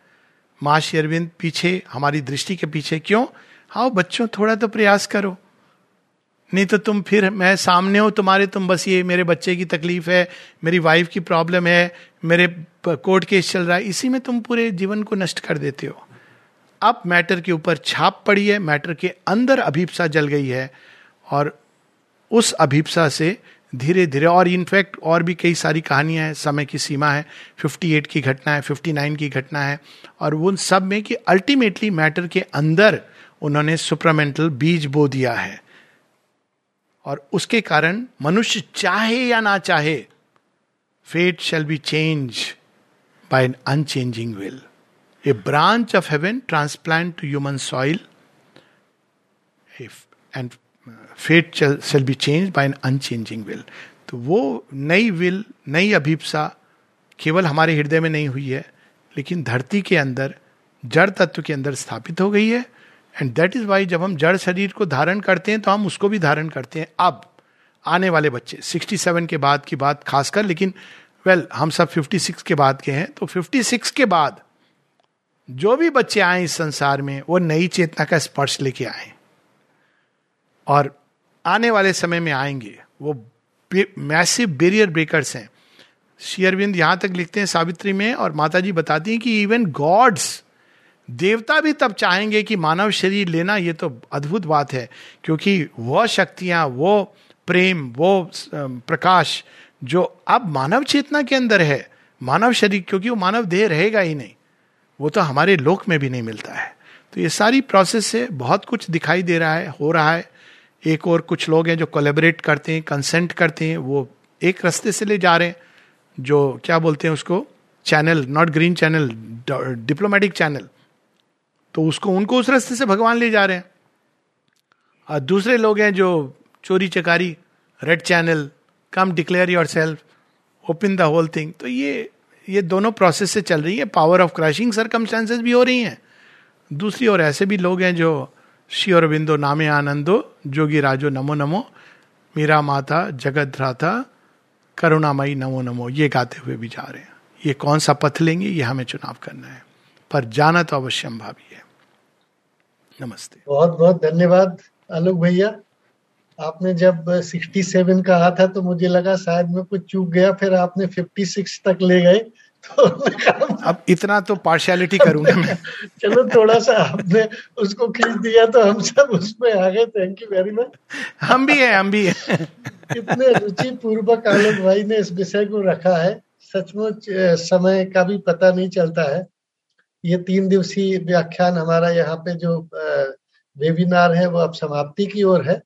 माँ शेरविंद पीछे, हमारी दृष्टि के पीछे क्यों? हाँ बच्चों, थोड़ा तो प्रयास करो। नहीं तो तुम फिर, मैं सामने हो, तुम्हारे, तुम बस ये, मेरे बच्चे की तकलीफ़ है, मेरी वाइफ की प्रॉब्लम है, मेरे कोर्ट केस चल रहा है, इसी में तुम पूरे जीवन को नष्ट कर देते हो। अब मैटर के ऊपर छाप पड़ी है, मैटर के अंदर अभिप्सा जल गई है और उस अभिप्सा से धीरे धीरे और इनफैक्ट और भी कई सारी कहानियाँ हैं, समय की सीमा है 58 की घटना है 59 की घटना है और उन सब में कि अल्टीमेटली मैटर के अंदर उन्होंने सुपरामेंटल बीज बो दिया है। और उसके कारण मनुष्य चाहे या ना चाहे fate shall be change by an unchanging will a branch of heaven transplant to human soil and fate shall be change by an unchanging will तो वो नई विल नई अभिप्सा केवल हमारे हृदय में नहीं हुई है लेकिन धरती के अंदर जड़ तत्व के अंदर स्थापित हो गई है। एंड दैट इज़ वाई जब हम जड़ शरीर को धारण करते हैं तो हम उसको भी धारण करते हैं। अब आने वाले बच्चे 67 के बाद की बात खासकर लेकिन वेल well, हम सब 56 के बाद के हैं तो 56 के बाद जो भी बच्चे आए इस संसार में, वो नई चेतना का स्पर्श लेके आए। और आने वाले समय में आएँगे। वो मैसिव बेरियर ब्रेकर्स हैं। शेयरविंद यहाँ तक लिखते हैं सावित्री में, और माता जी बताती हैं कि इवन गॉड्स देवता भी तब चाहेंगे कि मानव शरीर लेना, ये तो अद्भुत बात है। क्योंकि वह शक्तियाँ, वो प्रेम, वो प्रकाश, जो अब मानव चेतना के अंदर है। मानव शरीर, क्योंकि वो मानव देह रहेगा ही नहीं। वो तो हमारे लोक में भी नहीं मिलता है। तो ये सारी प्रोसेस से बहुत कुछ दिखाई दे रहा है, हो रहा है। एक और कुछ लोग हैं जो कोलेबरेट करते हैं कंसेंट करते हैं, वो एक रास्ते से ले जा रहे हैं, जो क्या बोलते हैं उसको? Channel not green channel diplomatic channel तो उसको, उनको उस रास्ते से भगवान ले जा रहे हैं। और दूसरे लोग हैं जो चोरी चकारी red channel come declare yourself open the whole thing तो ये ये दोनों प्रोसेस से चल रही है। पावर ऑफ़ क्रशिंग सरकमस्टांसेस भी हो रही हैं। दूसरी ओर ऐसे भी लोग हैं जो श्री अरविंदो नामे आनंदो, जोगी राजो नमो नमो, मीरा माता, जगत भ्राता करुणामयी नमो नमो, ये गाते हुए भी जा रहे हैं। ये कौन सा पथ लेंगे, ये हमें चुनाव करना है। पर जाना तो अवश्यम भावी है। नमस्ते। बहुत बहुत धन्यवाद, आलोक भैया। आपने जब 67 कहा था तो मुझे लगा शायद मैं कुछ चूक गया, फिर आपने 56 तक ले गए। अब इतना तो पार्शियलिटी [laughs] करूँगा मैं। चलो थोड़ा सा आपने उसको खींच दिया तो हम सब उसमें आ गए। थैंक यू वेरी मच हम भी हैं हम भी हैं। कितने रुचि पूर्वक आलोक भाई ने इस विषय को रखा है। सचमुच समय का भी पता नहीं चलता है। ये तीन दिवसीय व्याख्यान हमारा यहाँ पे जो वेबिनार है वो अब समाप्ति की ओर है।